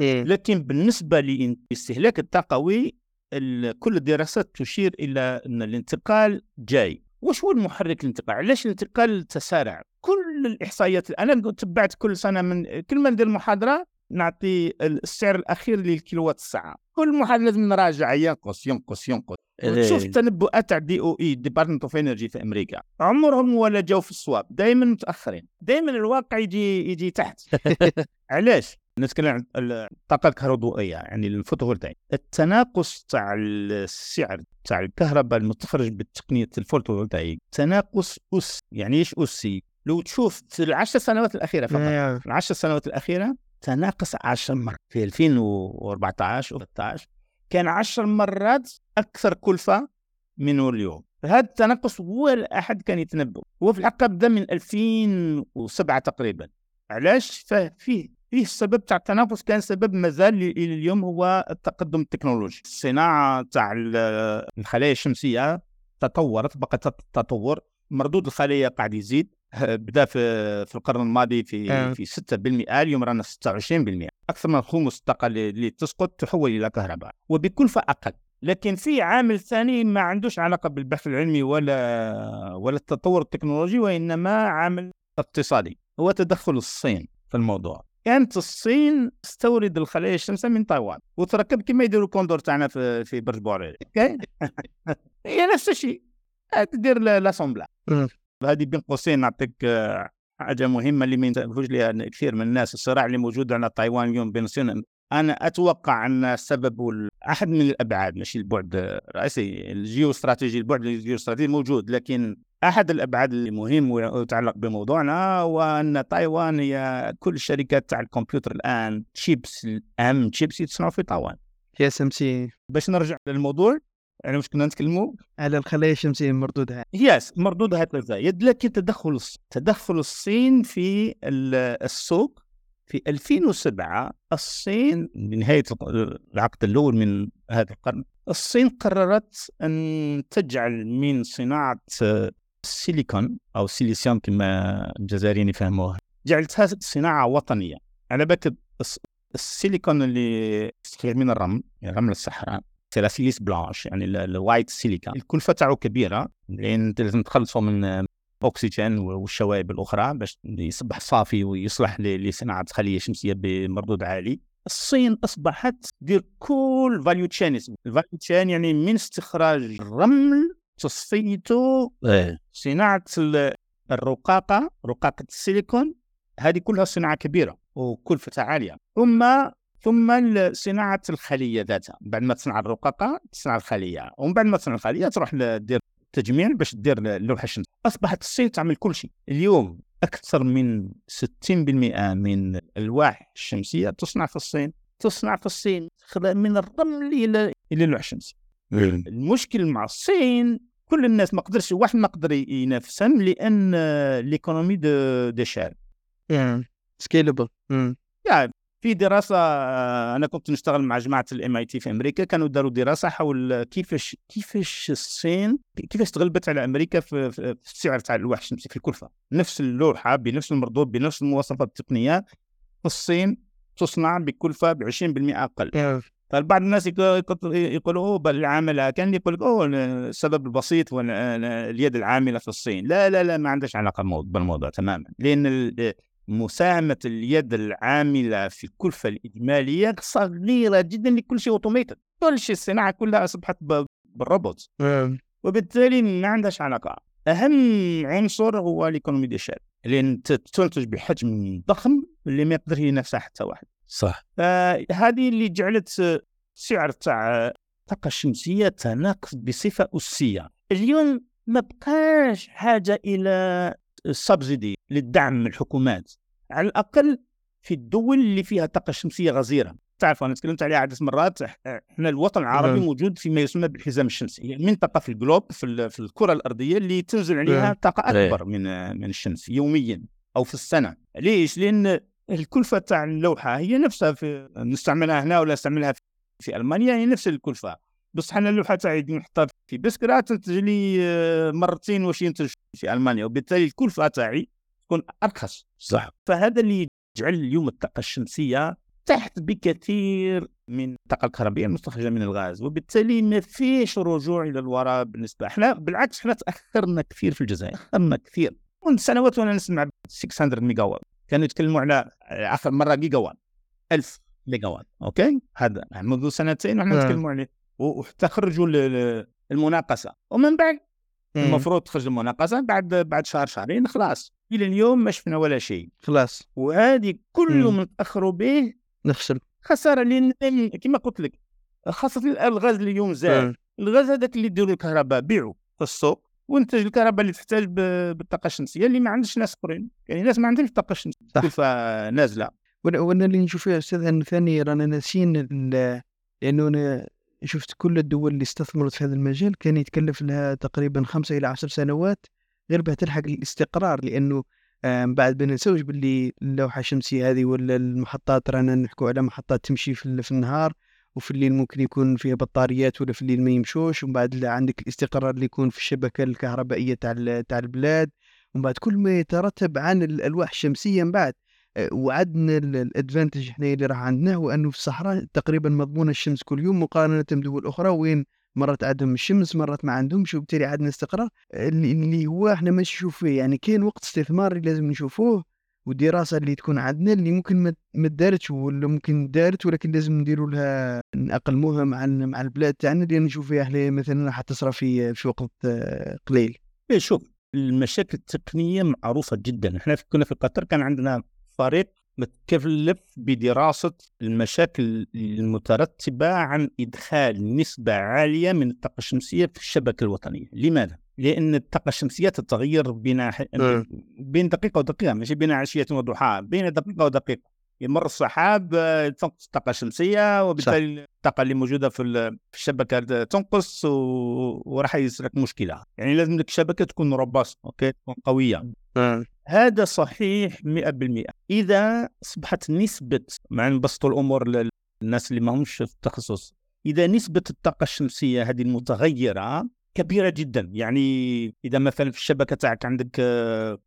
إيه. لكن بالنسبة للاستهلاك الطاقوي كل الدراسات تشير إلى أن الانتقال جاي وش هو المحرك الانتقال؟ علاش الانتقال تسارع؟ كل الإحصائيات أنا تبعت كل سنة من كل ما ندير محاضرة نعطي السعر الأخير للكيلووات الساعة كل محاضرة لازم نراجع ينقص ينقص ينقص تشوف التنبؤات تاع DOE Department of Energy في أمريكا. عمرهم ولا جاوا في الصواب دائما متأخرين. دائما الواقع يجي يجي تحت. علاش؟ نتكلم عن الطاقه الكهربائيه يعني ال photovoltaic. التناقص تاع السعر تاع الكهرباء المستخرج بالتقنية ال photovoltaic تناقص أس يعني إيش اسي لو تشوف في العشر سنوات الأخيرة فقط. العشر سنوات الأخيرة تناقص 10 مرات. في 2014 و13 كان 10 مرات أكثر كلفة منه اليوم. هذا التناقص ولا أحد كان يتنبأ. هو في الحقيقة بدا من 2007 تقريبا. علاش؟ فيه فيه السبب تاع التنافس كان سبب مازال إلى اليوم هو التقدم التكنولوجي. الصناعة تاع الخلايا الشمسية تطورت بقت تطور. مردود الخلايا قاعد يزيد. بدا في في القرن الماضي في أه. في 6% اليوم رانا 26% أكثر من خمس الطاقه اللي تسقط تحول إلى كهرباء. وبكلفة أقل. لكن في عامل ثاني ما عندوش علاقة بالبحث العلمي ولا ولا التطور التكنولوجي وإنما عامل اقتصادي هو تدخل الصين في الموضوع. كانت الصين تستورد الخلايا الشمسية من تايوان وتركب كما يديروا الكوندور تاعنا في في برج بوعريريج. هي نفس الشيء. تدير l'assemblage. هذه بين قوسين نعطيك آه، حاجة مهمة اللي ما ينتبهوش لها كثير من الناس الصراع اللي موجود على تايوان اليوم بين الصين أنا أتوقع أن السبب أحد من الأبعاد ماشي البعد الرئيسي الجيو استراتيجي البعد الجيو استراتيجي موجود لكن أحد الأبعاد المهم ويتعلق بموضوعنا هو أن تايوان هي كل الشركات تاع الكمبيوتر الآن تشيبس الأهم تشيبس يتصنعوا في تايوان. TSMC باش نرجع للموضوع يعني واش كنا نتكلموا؟ على الخلايا الشمسية المردودة. يس مردودها هكذا يدلك تدخل الصين تدخل الصين في ال- السوق في 2007 الصين بنهاية العقد الأول من هذا القرن الصين قررت أن تجعل من صناعة السيليكون أو silicium كما الجزائريين يفهموه جعلتها صناعة وطنية. على بالك الس- السيليكون اللي يستخرج من الرمل يعني رمل الصحراء silice blanche يعني ال- ال white silica الكلفة تاعو كبيرة لأن أنت لازم تخلصه من اكسجين والشوائب الأخرى باش يصبح صافي ويصلح لصناعة خليه شمسيه بمردود عالي. الصين أصبحت دير كل value chain ال value chain يعني من استخراج الرمل تصفيته إيه. صناعة ال- الرقاقة رقاقة السيليكون. هذه كلها صناعة كبيرة وكلفتها عالية. ثم ثم صناعة الخلية ذاتها. بعد ما تصنع الرقاقة تصنع الخلية. ومن بعد ما تصنع الخلية تروح دير تجميع باش دير اللوحة الشمسيه أصبحت الصين تعمل كل شيء. اليوم أكثر من 60% من الالواح الشمسية تصنع في الصين تصنع في الصين من الرمل إلى إلى اللوحة الشمسية. المشكل مع الصين كل الناس ما قدرش واحد ما قدر ينافسهم لأن l'économie d' d'échelle. scalable يعني في دراسة أنا كنت نشتغل مع جماعة ال MIT في أمريكا كانوا داروا دراسة حول كيفاش كيفاش الصين كيفاش تغلبت على أمريكا في, في السعر تاع اللوح الشمسي في الكلفه نفس اللوحة بنفس المردود بنفس المواصفات التقنية. في الصين تصنع بكلفة ب 20% أقل. فالبعض الناس يق- يق- يقولوا أوه بل العامله كان يقول لك أوه السبب البسيط هو ال- اليد العاملة في الصين. لا لا لا ما عندهاش علاقة المو- بالموضوع تماما. لأن مساهمة اليد العاملة في الكلفة الإجمالية صغيرة جدا لكل شيء اوتوميتد كل شيء الصناعة كلها أصبحت بالروبوت. وبالتالي ما عندهاش علاقة. أهم عنصر هو الايكونومي دي شال لأن تنتج بحجم ضخم اللي ما يقدر ينافسها حتى واحد. صح. فهذه اللي جعلت سعر تاع الطاقة الشمسية تناقص بصفة أسية اليوم ما بقاش حاجة إلى سبسيدي للدعم من الحكومات على الأقل في الدول اللي فيها طاقة شمسية غزيرة تعرف أنا تكلمت عليها عدة مرات إحنا الوطن العربي نعم. موجود فيما يسمى بالحزام الشمسي هي منطقة في الجلوب في, ال- في الكرة الأرضية اللي تنزل عليها نعم. طاقة إيه. أكبر من من الشمس يوميا أو في السنة ليش؟ لأن الكلفة تاع اللوحة هي نفسها في نستعملها هنا ولا نستعملها في- في ألمانيا هي نفس الكلفة بصح أنا اللوحة تاعي نحطها في بسكرة تنتج لي آه، مرتين واش ينتج في ألمانيا وبالتالي الكلفة تاعي تكون أرخص. صح. فهذا اللي يجعل اليوم الطاقة الشمسية تحت بكثير من الطاقة الكهربائية المستخرجة من الغاز وبالتالي ما فيش رجوع إلى الوراء بالنسبة إحنا بالعكس إحنا تأخرنا كثير في الجزائر تأخرنا كثير. منذ سنوات وأنا نسمع ب 600 ميجا وات كانوا يتكلموا على آخر مرة جيجا وات 1000 ميجا وات okay؟ هذا منذ سنتين وإحنا نعم. نتكلموا عليه. و- وحتى خرجوا ل- ل- المناقصة ومن بعد المفروض تخرج المناقصة بعد بعد شهر شهرين خلاص. إلى اليوم ما شفنا ولا شيء. خلاص. وهذه مم. من تاخروا به نخسر خسارة لأن كما قلت لك خاصة الغاز اليوم زاد. الغاز هذاك اللي يديروا الكهرباء بيعوا. في السوق. وانتج الكهرباء اللي تحتاج بالطاقة الشمسية اللي ما عندش ناس آخرين. يعني ناس ما عندهمش طاقة شمسية. صح. كلفة نازلة. وأنا اللي نشوف فيها أستاذ أن ثاني رانا ناسيين لأنه شفت كل الدول اللي استثمرت في هذا المجال كان يتكلف لها تقريبا خمسة إلى عشر سنوات غير بها تلحق الاستقرار لأنه آه، من بعد ما نسويش باللي اللوحة الشمسية هذه ولا المحطات رانا نحكوا على محطات تمشي في, ال- في النهار وفي الليل ممكن يكون فيها بطاريات ولا في الليل ما يمشوش ومن بعد عندك الاستقرار اللي يكون في الشبكة الكهربائية تاع ال- تاع البلاد ومن بعد كل ما يترتب عن الالواح الشمسية من بعد. وعدنا الادفانتج إحنا اللي راح عندنا هو انه في الصحراء تقريبا مضمونة الشمس كل يوم مقارنة بدول أخرى وين مرات عندهم الشمس مرات ما عندهمش وبالتالي عندنا استقرار. اللي اللي هو إحنا ما نشوف فيه يعني كاين وقت استثماري لازم نشوفوه والدراسه اللي تكون عندنا اللي ممكن ما دارتش ولا ممكن دارت ولكن لازم نديروا لها نأقلموها مع مع البلاد تاعنا لأن نشوف فيها إحنا مثلا راح تصرف في في وقت آه، قليل. إيه شوف المشاكل التقنية معروفة جدا. إحنا كنا في قطر كان عندنا فريق متكلف بدراسة المشاكل المترتبة عن إدخال نسبة عالية من الطاقة الشمسية في الشبكة الوطنية. لماذا؟ لأن الطاقة الشمسية تتغير بين بين دقيقة ودقيقة ماشي بين عشية وضحاها. بين دقيقة ودقيقة. يمر السحاب آه، تنقص الطاقة الشمسية وبالتالي الطاقة اللي موجودة في الشبكة تنقص وراح يصير مشكلة. يعني لازم لك الشبكه تكون robust okay تكون قويه هذا صحيح 100% إذا أصبحت نسبة مع نبسط الأمور للناس اللي ما همش في التخصص إذا نسبة الطاقة الشمسية هذه المتغيرة كبيرة جدا. يعني إذا مثلا في الشبكة تاعك عندك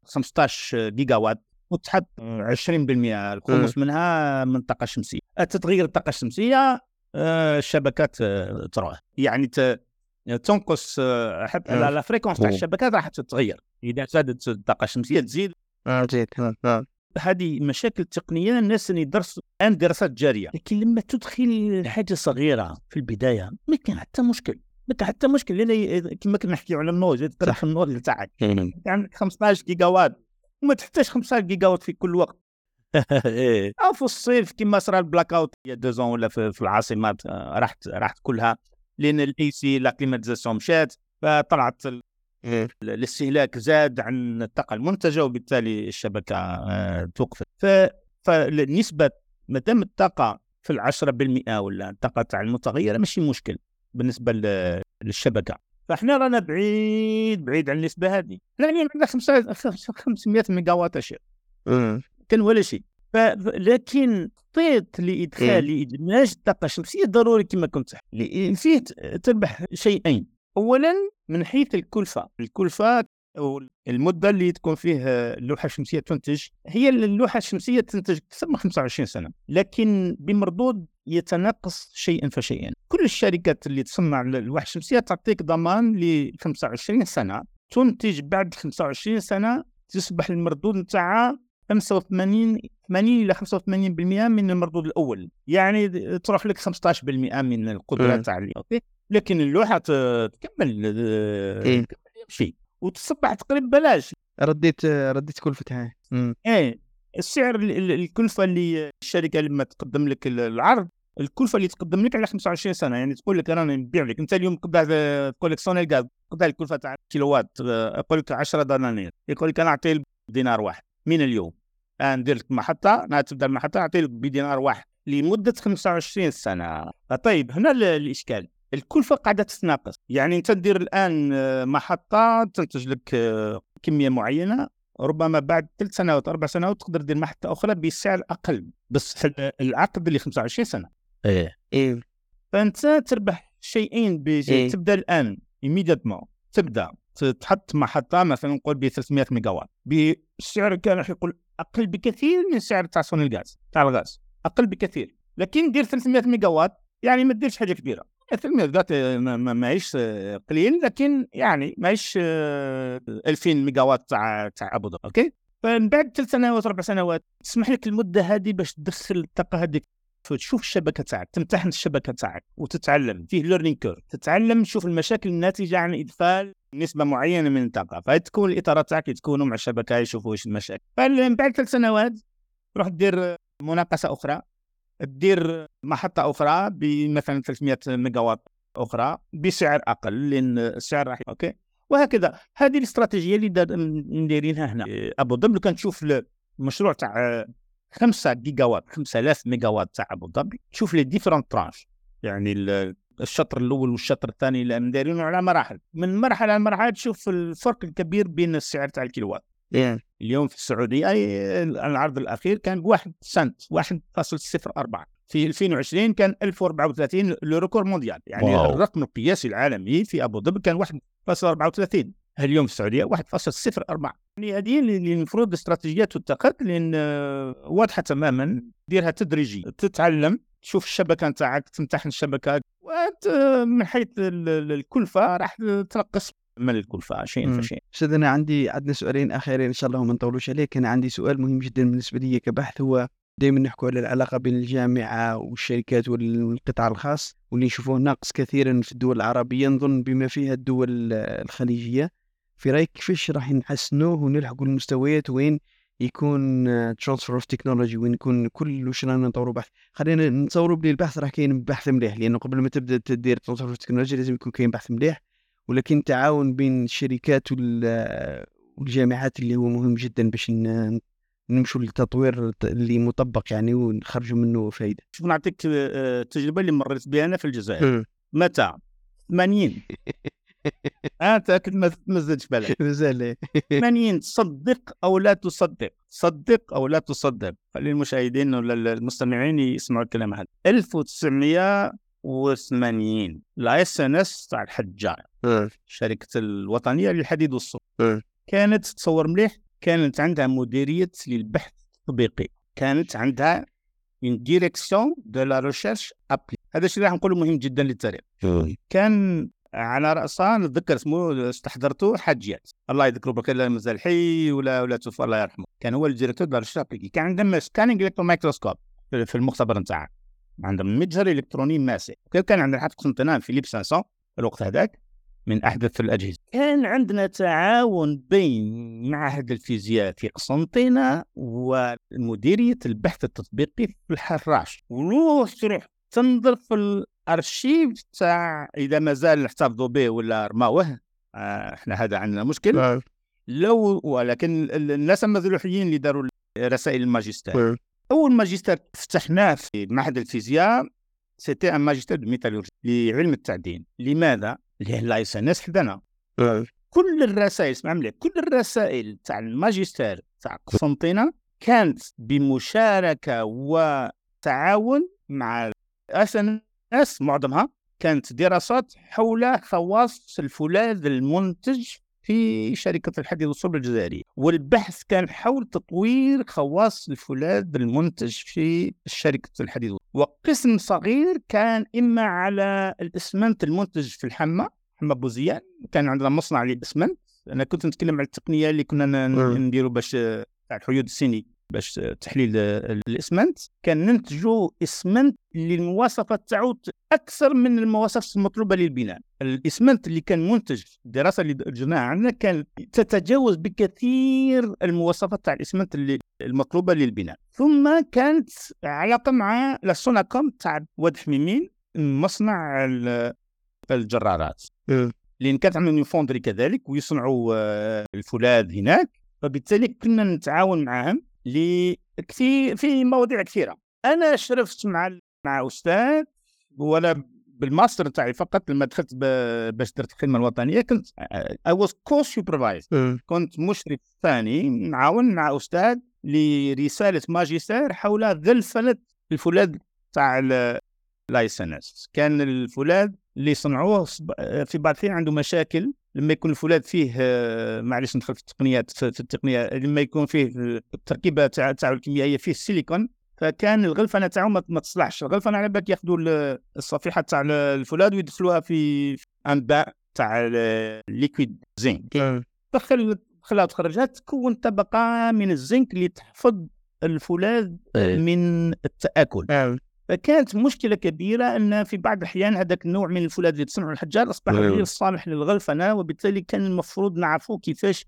15 جيجا وات وتحط 20% الخمس منها من الطاقه الشمسيه تتغير الطاقة الشمسية؟ آه، الشبكات آه، تروح يعني تنقص آه، حتى la fréquence تاع الشبكات راح تتغير. إذا زادت الطاقة الشمسية تزيد. تزيد هذه مشاكل تقنية الناس اللي درسوا الآن دراسات جارية. لكن لما تدخل حاجة صغيرة في البداية ما كان حتى مشكل. ما كان حتى مشكل. لأن كما كنا نحكيو على النوز تروح النوز تاعك عندك 15 جيجا وات وما تحتاج 15 جيجا وات في كل وقت. إيه. أو في الصيف كما صرا ال blackout y a deux ans ولا في, العاصمات آه، راحت راحت كلها. لأن ال AC la climatisation مشات فطلعت. الاستهلاك زاد عن الطاقة المنتجة وبالتالي الشبكة آه، توقفت. فالنسبه ما دام الطاقة في العشرة بالمئة ولا الطاقة تاع المتغيرة ماشي مشكل بالنسبة للشبكة. فاحنا رانا بعيد بعيد عن النسبة هذه. يعني عندنا 500 ميجا وات أشياء. كان ولا شيء. لكن تخطيط لإدخال إدماج الطاقة الشمسية ضروري كما كنت فيه تربح شيئين. اولا من حيث الكلفة. الكلفة أو المدة اللي تكون فيه اللوحة الشمسية تنتج هي اللوحة الشمسية تنتج أكثر من 25 سنة لكن بمردود يتناقص شيئا فشيئا. كل الشركات اللي تصنع اللوحة الشمسية تعطيك ضمان ل 25 سنة تنتج بعد 25 سنة تصبح المردود نتاعها 85 80 إلى 85% من المردود الأول. يعني تروح لك 15% من القدرة تاع OK لكن اللوحة تكمل إيه؟ شيء وتصبح تقريبا بلاش. رديت رديت كلفتها إيه. السعر الكلفة اللي الشركة لما تقدم لك العرض الكلفة اللي تقدم لك على 25 سنة. يعني تقول لك أنا نبيع لك. أنت اليوم تقول لك سونلغاز قدر الكلفة تاع كيلوات يقول لك 10 دنانير. يقول لك أنا اعطيه دينار واحد من اليوم. ندير لك محطة أنا تبدأ المحطة أعطي لك بدينار واحد لمدة 25 سنة. طيب هنا الإشكال. الكلفه قاعدة تتناقص. يعني أنت تدير الآن آه، محطة تنتج لك آه، كمية معينة ربما بعد ثلاث سنوات أربع سنوات تقدر دير محطة أخرى بسعر أقل بس العقد اللي 25 سنة. إيه. إيه. فأنت تربح شيئين إيه؟ تبدأ الآن ايميديتمون تبدأ. تحط محطه مثلا نقول ب 300 ميجا وات بسعر كان راح يقول أقل بكثير من سعر تاع سونلغاز تاع الغاز. أقل بكثير. لكن دير 300 ميجا وات يعني ما ديرش حاجة كبيرة. 300 ذات ماهيش قليل لكن يعني ماهيش 2000 ميجا وات تاع تاع أبو ظبي. OK؟ فمن بعد ثلاث سنوات أربع سنوات تسمح لك المدة هذه باش تدخل الطاقة هذيك. تشوف الشبكة تاعك تمتحن الشبكة تاعك وتتعلم فيه learning curve تتعلم تشوف المشاكل الناتجة عن إدخال نسبة معينة من الطاقة. فتكون الإطارات تاعك يتكونوا مع الشبكة يشوفوا إيش المشاكل. فمن بعد ثلاث سنوات تروح دير مناقصة أخرى. تدير محطة أخرى بمثلا 300 ميجا وات أخرى بسعر أقل لأن السعر راح OK؟ وهكذا. هذه الاستراتيجية اللي دايرينها هنا. أبو ظبي كان تشوف المشروع تاع 5 جيجا وات 5000 ميجا وات تاع أبو ظبي. تشوف les différentes tranches يعني الشطر الأول والشطر الثاني اللي دايرينه على مراحل. من مرحلة لمرحله تشوف الفرق الكبير بين السعر تاع الكيلوات. yeah. اليوم في السعودية العرض الأخير كان بواحد سنت 1.04 في 2020 كان 1034 لو مونديال يعني واو. الرقم القياسي العالمي في أبو ظبي كان 1.34 اليوم في السعودية 1.04 يعني هذه اللي المفروض استراتيجيات تتخذ لأن واضحة تماما. ديرها تدريجي. تتعلم. تشوف الشبكة نتاعك تمتحن الشبكة. من حيث الكلفة راح تنقص من الكلفة شيء فشيء. أستاذ أنا عندي عندنا سؤالين اخيرين إن شاء الله ما نطولوش عليك. أنا عندي سؤال مهم جدا بالنسبة لي كبحث. هو دائما نحكوا على العلاقة بين الجامعة والشركات والقطاع الخاص واللي نشوفوه ناقص كثيرا في الدول العربية. نظن بما فيها الدول الخليجية. في رأيك كيفاش راح نحسنوه ونلحقوا المستويات وين يكون transfer of technology وين يكون كل واش رانا نطوروا بحث؟ خلينا نتصوروا بلي البحث راح كاين بحث مليح لأنه قبل ما تبدأ تدير transfer of technology لازم يكون كاين بحث مليح ولكن تعاون بين الشركات وال- والجامعات اللي هو مهم جدا باش نمشوا للتطوير اللي مطبق يعني ونخرجوا منه فائده شوف نعطيك آه، التجربه اللي مريت بها أنا في الجزائر. متى؟ 80 آه، انت أكيد ما زادش بالك. مازال 80 تصدق أو لا تصدق؟ صدق أو لا تصدق؟ خلي المشاهدين ولا المستمعين يسمعوا الكلام هذا. 1980 la SNS تاع الحجار الشركة الوطنية للحديد والصلب أه. كانت تصور مليح كانت عندها مديرية للبحث التطبيقي. كانت عندها une direction de la recherche appliquée هذا الشيء راح نقوله مهم جدا للتاريخ. كان على رأسها نتذكر اسمه استحضرته حاجيات الله يذكره بالخير لا مازال حي ولا ولا توفى الله يرحمه. كان هو ال directeur دار الشابيكي كان عندهم scanning electron microscope في المختبر نتاعها عندهم مجهر إلكتروني ماسح. كان عندنا حتى قسنطينة فيليب 500 في الوقت هذاك من أحدث الأجهزة. كان عندنا تعاون بين معهد الفيزياء في قسنطينة ومديريه البحث التطبيقي في الحراش. وروح تروح تنظر في الأرشيف تاع إذا مازال نحتفظوا به ولا رماوه آه إحنا هذا عندنا مشكل. لو ولكن ال- الناس مازالوا حيين اللي داروا رسائل الماجستير. أول ماجستير فتحناه في معهد الفيزياء c'était un magistère de métallurgie لعلم التعدين. لماذا؟ لأن la SNS حدنا كل الرسائل اسمع مليح كل الرسائل تاع الماجستير تاع قسنطينة كانت بمشاركة وتعاون مع SNS معظمها كانت دراسات حول خواص الفولاذ المنتج في شركة الحديد والصلب الجزائرية. والبحث كان حول تطوير خواص الفولاذ المنتج في شركة الحديد. وقسم صغير كان إما على الإسمنت المنتج في الحامة حامة بوزيان كان عندنا مصنع للإسمنت. أنا كنت نتكلم على التقنية اللي كنا. نديروا باش تاع الحيود السيني باش تحليل الاسمنت كان ننتجوا اسمنت اللي المواصفات تاعو أكثر من المواصفات المطلوبة للبناء. الاسمنت اللي كان منتج الدراسة اللي درناها عندنا كان تتجاوز بكثير المواصفات تاع الاسمنت اللي المطلوبة للبناء. ثم كانت علاقة مع السوناكوم تاع واد حميمين مصنع ال- الجرارات. لأن كانت عندهم fonderie كذلك ويصنعوا آه، الفولاذ هناك. فبالتالي كنا نتعاون معهم لكثير في مواضيع كثيرة. أنا شرفت مع مع أستاذ وأنا بالماستر تاعي فقط لما دخلت باش درت الخدمة الوطنية كنت I was co-supervisor كنت مشرف ثاني نعاون مع أستاذ لرسالة ماجستير حول غلفنه الفولاذ تاع la SNS كان الفولاذ اللي صنعوه صب- في بعض عنده مشاكل لما يكون الفولاذ فيه آه، معليش ندخل في التقنيات في التقنية لما يكون فيه التركيبة تاع تاعو الكيميائية فيه السيليكون فكان الغلفنة تاعو ما ما تصلحش. الغلفنة على بالك ياخذوا ال- الصفيحة تاع الفولاذ ويدخلوها في un bain تاع ال liquid zinc دخل خلاها تخرجها تكون طبقة من الزنك اللي تحفظ الفولاذ إيه. من التآكل. فكانت مشكلة كبيرة أن في بعض الأحيان هذاك النوع من الفولاذ اللي تصنعه الحجار أصبح نعم. غير صالح للغلفنه وبالتالي كان المفروض نعرفوا كيفاش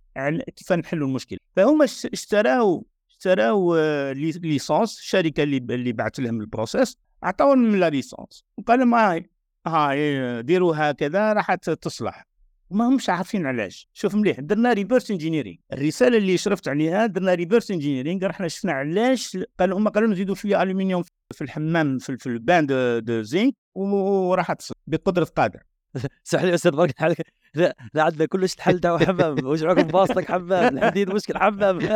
كيف نحلوا المشكلة. فهم اش- اشتراوا اشتراوا آه، لي- licence الشركة اللي اللي بعث لهم ال process عطاوهم la licence وقال لهم هاي هاي ديروا هكذا راح تصلح. ما همش عارفين علاش. شوف مليح درنا reverse engineering الرسالة اللي شرفت عليها درنا reverse engineering رحنا شفنا علاش قالوا هم قالوا نزيدوا شوية ألومنيوم في الحمام في, في ال bain de, de zinc وراح تصلح بقدرة قادر. اسمح لي أستاذ برك لا لا عندنا كلش الحل تاعو حمام. واش راكم باصتك حمام؟ الحديد مشكل حمام.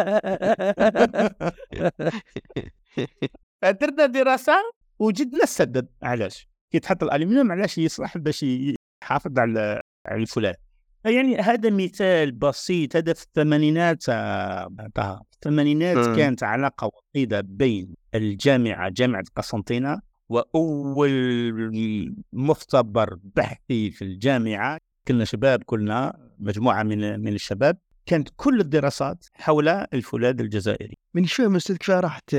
فدرنا دراسة وجدنا السبب علاش؟ كي تحط الالومنيوم علاش يصلح باش يحافظ على على الفولاذ يعني هذا مثال بسيط هذا في الثمانينات آه، طه. في الثمانينات. كانت علاقة وطيده بين الجامعة جامعة قسنطينة وأول مختبر بحثي في الجامعة كنا شباب كلنا مجموعة من من الشباب كانت كل الدراسات حول الفولاذ الجزائري. مانيش فاهم أستاذ كيف راحت؟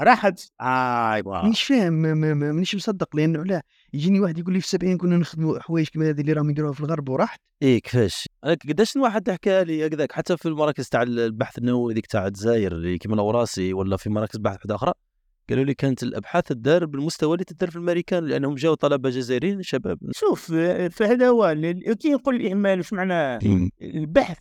راحت؟ ايوا مانيش فاهم ما- ما- ما- مانيش مصدق؟ لأنه لا. يجيني واحد يقول لي في السبعين كنا نخدموا حوايج كما هذه اللي راهم يديروها في الغرب وراحت. إيه كيفاش؟ قداش واحد حكى لي هكذاك حتى في المراكز تاع البحث النووي ذيك تاع الجزائر اللي كيما نوراسي ولا في مراكز بحث واحدة أخرى قالوا لي كانت الأبحاث تدار بالمستوى اللي تدار في الأمريكان لأنهم جاوا طلبة جزائريين شباب. شوف فهذا هو كي نقول الاهمال واش معناه البحث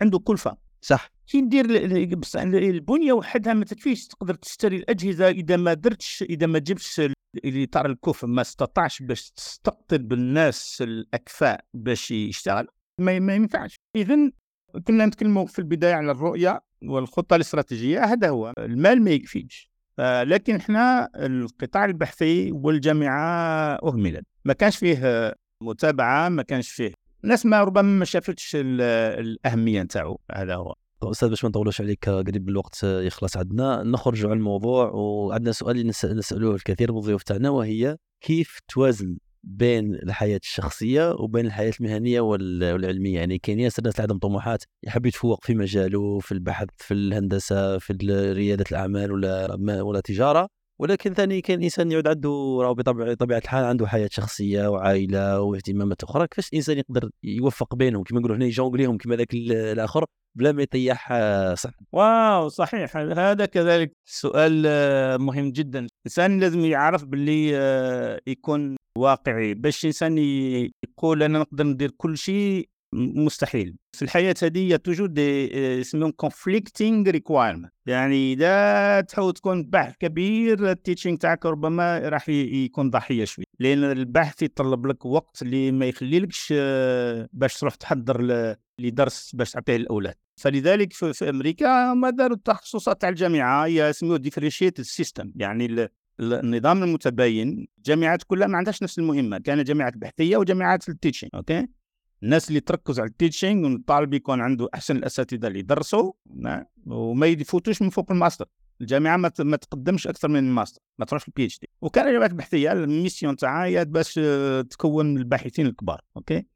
عنده كلفة. صح. كي ندير بصح البنية وحدها ما تكفيش تقدر تشتري الأجهزة إذا ما درتش إذا ما جبتش الاطار الكفء ما استطاعش باش تستقطب الناس الأكفاء باش يشتغل. ما, ما ينفعش. اذا كنا نتكلموا في البداية على الرؤية والخطة الاستراتيجية هذا هو. المال ما يكفيش. لكن إحنا القطاع البحثي والجامعة أهملت. ما كانش فيه متابعة ما كانش فيه. الناس ما ربما ما شافتش الأهمية نتاعو. هذا هو. أستاذ باش ما نطولوش عليك قريب الوقت يخلص عندنا نخرجوا على الموضوع وعندنا سؤال نسألوه الكثير من الضيوف تاعنا وهي كيف توازن بين الحياة الشخصية وبين الحياة المهنية والعلمية؟ يعني كاين ياسر ناس عندهم طموحات يحب يتفوق في مجاله في البحث في الهندسة في ريادة الأعمال ولا ولا تجارة. ولكن ثاني كان الانسان يعود عنده راهو بطبيعه الحال عنده حياة شخصية وعائلة واهتمامات أخرى. كيفاش الإنسان يقدر يوفق بينهم؟ كما نقولوا هنا يجونغليهم كما ذاك الآخر بلا ما يطيح آه، صح واو صحيح. هذا كذلك سؤال آه، مهم جدا. الإنسان لازم يعرف باللي آه، يكون واقعي. باش الإنسان يقول أنا نقدر ندير كل شيء مستحيل. في الحياة هذه toujours des يسمون conflicting requirements يعني إذا تحاول تكون بحث كبير ال teaching تاعك ربما راح يكون ضحية شوي لأن البحث يتطلب لك وقت اللي ما يخليلكش باش تروح تحضر لدرس باش تعطيه للاولاد فلذلك في, في أمريكا ما داروا التخصصات تاع الجامعة هي يسموه differentiated system يعني النظام المتباين الجامعات كلها ما عندهاش نفس المهمة. كان جامعات بحثية وجامعات ال teaching okay؟ الناس اللي تركز على ال teaching والطالب يكون عنده أحسن الأساتذة اللي يدرسوا وما يفوتوش من فوق الماستر. الجامعة ما, ما تقدمش أكثر من الماستر ما تروحش ال PhD وكان الجامعات البحثيه ال mission تاعها هي باش تكون الباحثين الكبار okay؟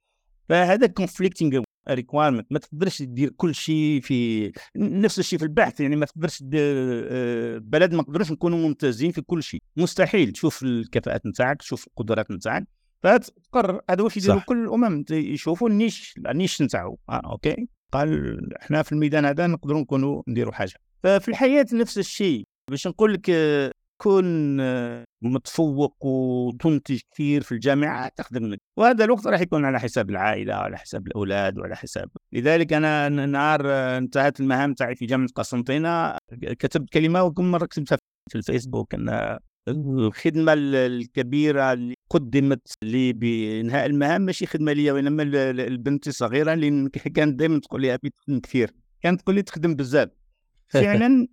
فهذا conflicting requirements ما تقدرش تدير كل شيء في نفس الشيء في البحث يعني ما تقدرش آه، بلد ما نقدروش نكونوا ممتازين في كل شيء. مستحيل. تشوف الكفاءات نتاعك تشوف القدرات نتاعك. فتقرر هذا واش يديروا كل الأمم يشوفوا النيش النيش نتاعو. آه أوكي. قال إحنا في الميدان هذا نقدروا نكونوا نديروا حاجة. ففي الحياة نفس الشيء. باش نقول لك كون متفوق وتنتج كثير في الجامعة تخدم لك وهذا الوقت راح يكون على حساب العائلة وعلى حساب الأولاد وعلى حساب. لذلك أنا نهار انتهت المهام تاعي في جامعة قسنطينة كتبت كلمة وكم مره كتبتها في الفيسبوك إن الخدمة الكبيرة اللي قدمت لي بإنهاء المهام ماشي خدمة لي وإنما البنت الصغيره اللي كانت دائما تقول لي ابي تخدم كثير. كانت تقول لي تخدم بزاف. فعلا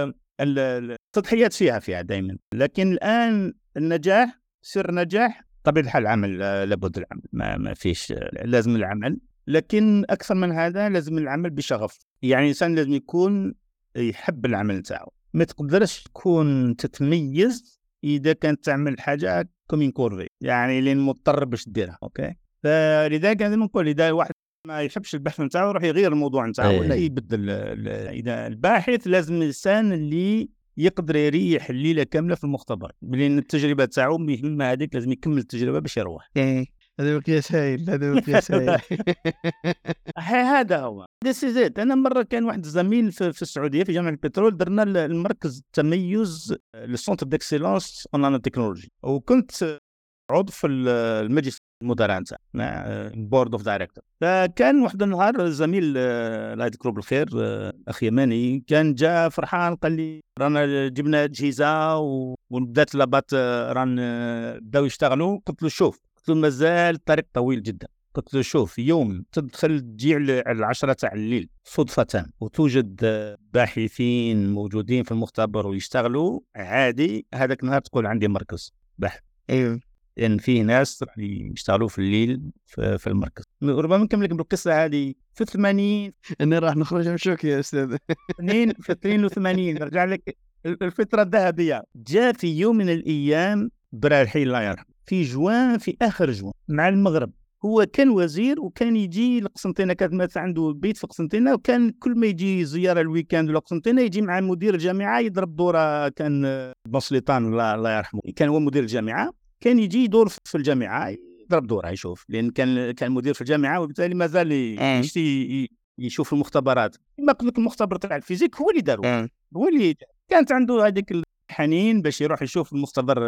التضحيات فيها فيها دائما لكن الآن النجاح سر نجاح طبيعة الحال العمل لابد العمل ما, ما فيش لازم العمل. لكن أكثر من هذا لازم العمل بشغف. يعني الإنسان لازم يكون يحب العمل تاعو. ما تقدرش تكون تتميز إذا كانت تعمل حاجة comme une corvée يعني اللي مضطر باش ديرها okay؟ فلذلك أنا نقول إذا واحد ما يحبش البحث نتاعو يروح يغير الموضوع نتاعو ولا يبدل إذا الباحث لازم الانسان اللي يقدر يريح الليلة كاملة في المختبر لأن التجربة تاعو مهمة هذيك لازم يكمل التجربة باش يروح. هذا مقياس هايل هذا مقياس هايل هذا هو. this is أنا مرة كان واحد الزميل في, في السعودية في جامعة البترول درنا المركز التميز لل centre d'excellence en nanotechnologie وكنت عضو في المجلس المدراء نتاع board of directors فكان واحد النهار الزميل الله يذكره بالخير آه، اخ يماني كان جاء فرحان قال لي رانا جبنا أجهزة وبدات لابات آه، ران بداو يشتغلوا. قلت له شوف مازال الطريق طويل جدا. قلت له شوف يوم تدخل تجي على العشرة تاع الليل صدفة وتوجد باحثين موجودين في المختبر ويشتغلوا. عادي هذاك النهار تقول عندي مركز بحث. أيوه لأن فيه ناس يشتغلوا في الليل في, المركز. ربما نكمل لك بالقصة هذه. في 80 أنا راح نخرج من شوك يا أستاذ. في 82 نرجع لك. الفترة الذهبية. جاء في يوم من الأيام براحي الله يرحمه في جوان في آخر جوان مع المغرب. هو كان وزير وكان يجي لقسنطينة كانت مثلا عنده بيت في قسنطينة وكان كل ما يجي زيارة ال weekend لقسنطينة يجي مع مدير الجامعة يضرب دورة كان بن سلطان الله يرحمه كان هو مدير الجامعة كان يجي يدور في الجامعة يضرب دورة يشوف لأن كان كان مدير في الجامعة وبالتالي مازال يشتي يشوف المختبرات. ما قلت لك المختبر تاع ال physique هو اللي دارو هو اللي كانت عنده هذيك الحنين باش يروح يشوف المختبر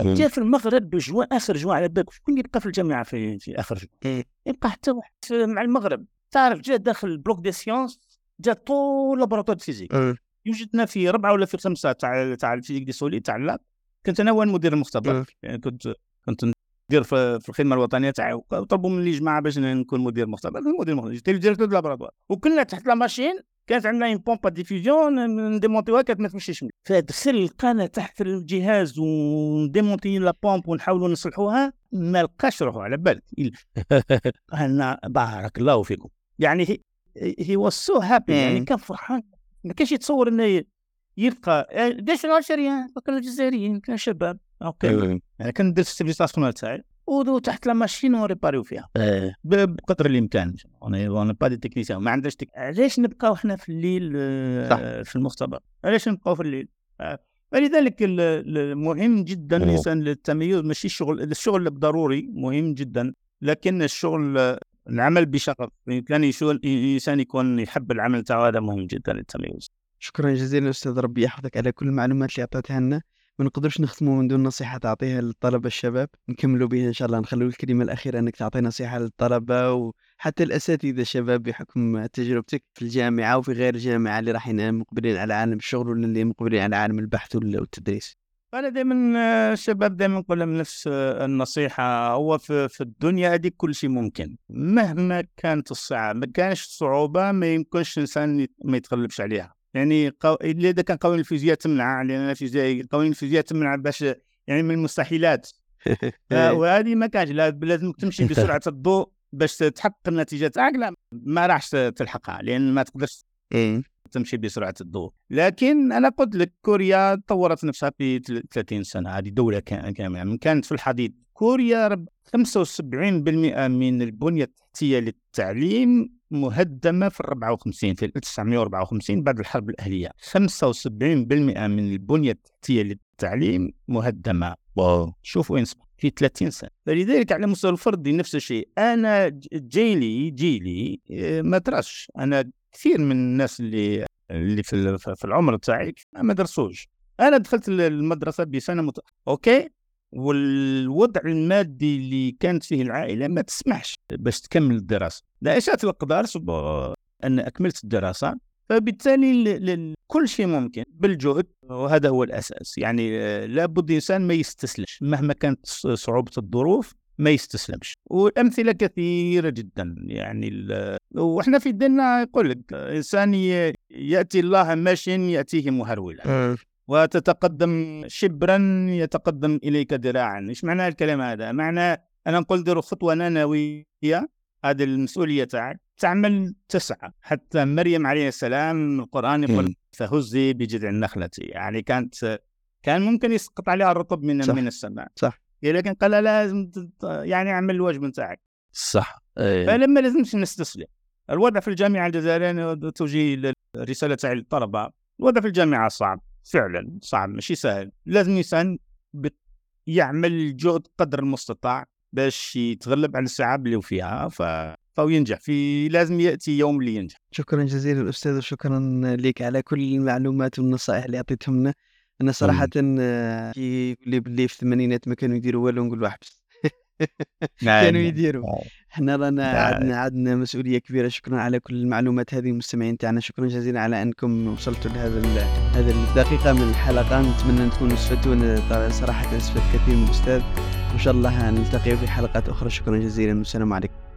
آه، كذا جا في المغرب بجوا آخر جوا على بالك شكون يبقى في الجامعة في, في آخر جوا يبقى حتى واحد مع المغرب. تعرف جا داخل البلوك دي سيونس جا طول لابوراتوار فيزيك. يوجدنا في ربعة ولا في خمسة تاع تاع الفيزيك دي سوليد تاع اللاب. كنت أنا هو المدير المختبر. يعني كنت كنت ندير في, الخدمة الوطنية تاعي. وطلبوا مني جماعة باش نكون مدير مختبر. مدير مختبر جيت ديريكتور دو لابوراتوار. وكنا تحت لا ماشين كانت عندنا اون بومبا ديفيزيون نديمونتيوها كانت ما تمشيش فدخل لقانا تحت الجهاز ونديمونتي لا بومب ونحاولوا نصلحوها ما لقاش روحه على بالك. أنا بارك الله فيكم. يعني هي واز سو هابي يعني كان فرحان. ما كانش يتصور إنه يلقى ليش الالجيريان كانوا الجزائريين كانوا شباب. أوكي. أنا يعني كان ندير السيفيزاسيون تاعي ودو تحت لا ماشين ونريباريو فيها. أيه. بقدر الإمكان. أنا با دي تكنيسيان. ما عندناش تك... علاش نبقاو حنا في الليل صح. في المختبر؟ علاش نبقاو في الليل؟ فلذلك مهم جدا الإنسان للتميز. ماشي الشغل الشغل ضروري مهم جدا. لكن الشغل العمل بشغف. كان الإنسان يكون يحب العمل تاعو هذا مهم جدا للتميز شكرا جزيلا أستاذ ربي يحفظك على كل المعلومات اللي اعطيتها لنا. ما نقدرش نختموا من دون نصيحة تعطيها للطلبة الشباب. نكملوا بها إن شاء الله. نخلوا الكلمة الأخيرة أنك تعطي نصيحة للطلبة وحتى الأساتذة الشباب بحكم تجربتك في الجامعة وفي غير الجامعة اللي راح مقبلين على عالم الشغل ولا اللي مقبلين على عالم البحث والتدريس. أنا دائما الشباب دائما نقول لهم نفس النصيحة. هو في, في الدنيا هذه كل شيء ممكن. مهما كانت الصعاب ما كانش صعوبة ما يمكنش الإنسان ما يتغلبش عليها. يعني قو... إذا كان قوانين الفيزياء تمنع لأن الفيزياء قوانين الفيزياء تمنع باش يعني من المستحيلات. وهذه ما كانش لازم تمشي بسرعة الضوء باش تحقق النتيجة. تاعك لا ما راحش تلحقها لأن ما تقدرش إيه. تمشي بسرعة الضوء لكن أنا قلت لك كوريا طورت نفسها في 30 سنة هذه دولة كاملة. من كانت في الحضيض كوريا 75% من البنية التحتية للتعليم مهدمة في 54 في 1954 بعد الحرب الأهلية. 75% من البنية التحتية للتعليم مهدمة. واو. شوف وين في 30 سنة. فلذلك على المستوى الفردي نفس الشيء. أنا جيلي جيلي آه، ما تراش أنا كثير من الناس اللي اللي في في العمر تاعي ما درسوش. أنا دخلت المدرسة بسنة مت... أوكي؟ والوضع المادي اللي كانت فيه العائلة ما تسمحش باش تكمل الدراسة. لا شاءت الاقدار أن أكملت الدراسة فبالتالي كل شيء ممكن بالجهد وهذا هو الأساس. يعني لابد الإنسان ما يستسلمش. مهما كانت صعوبة الظروف ما يستسلمش. والأمثلة كثيرة جدا. يعني وإحنا في ديننا يقول لك إنسان يأتي الله ماشيا يأتيه مهرولا وتتقدم شبرا يتقدم إليك ذراعا. إيش معنى الكلام هذا؟ معنى أنا نقول ديروا خطوة نانويه هذه المسؤولية تاعك تعمل تسعى. حتى مريم عليه السلام القرآن يقول فهزي بجذع النخلة. يعني كانت كان ممكن يسقط عليها الرطب من صح. من السماء. صح. لكن قال لازم يعني أعمل الواجب نتاعك صح. أيه. فلما لازمش نستسلم. الوضع في الجامعة الجزائرية توجيه رساله تاع الطلبة. الوضع في الجامعة صعب. فعلا صعب ماشي سهل. لازم الانسان يعمل جهد قدر المستطاع باش يتغلب على الصعاب اللي فيها ف فهو ينجح. في لازم يأتي يوم اللي ينجح. شكرا جزيلا الاستاذ وشكرا لك على كل المعلومات والنصائح اللي أعطيتهم لنا. أنا صراحة آه، كي اللي باللي في الثمانينات ما كانوا يديروا والو نقول واحد. نعم، كانوا نعم. يديروا. نعم. إحنا رانا عندنا عندنا مسؤولية كبيرة. شكرا على كل المعلومات هذه المستمعين تاعنا. شكرا جزيلا على أنكم وصلتوا لهذا هذه الدقيقة من الحلقة. نتمنى أن تكونوا استفدتوا. صراحة أستفدت كثير من الأستاذ. وإن شاء الله نلتقي في حلقات أخرى. شكرا جزيلا. والسلام عليكم.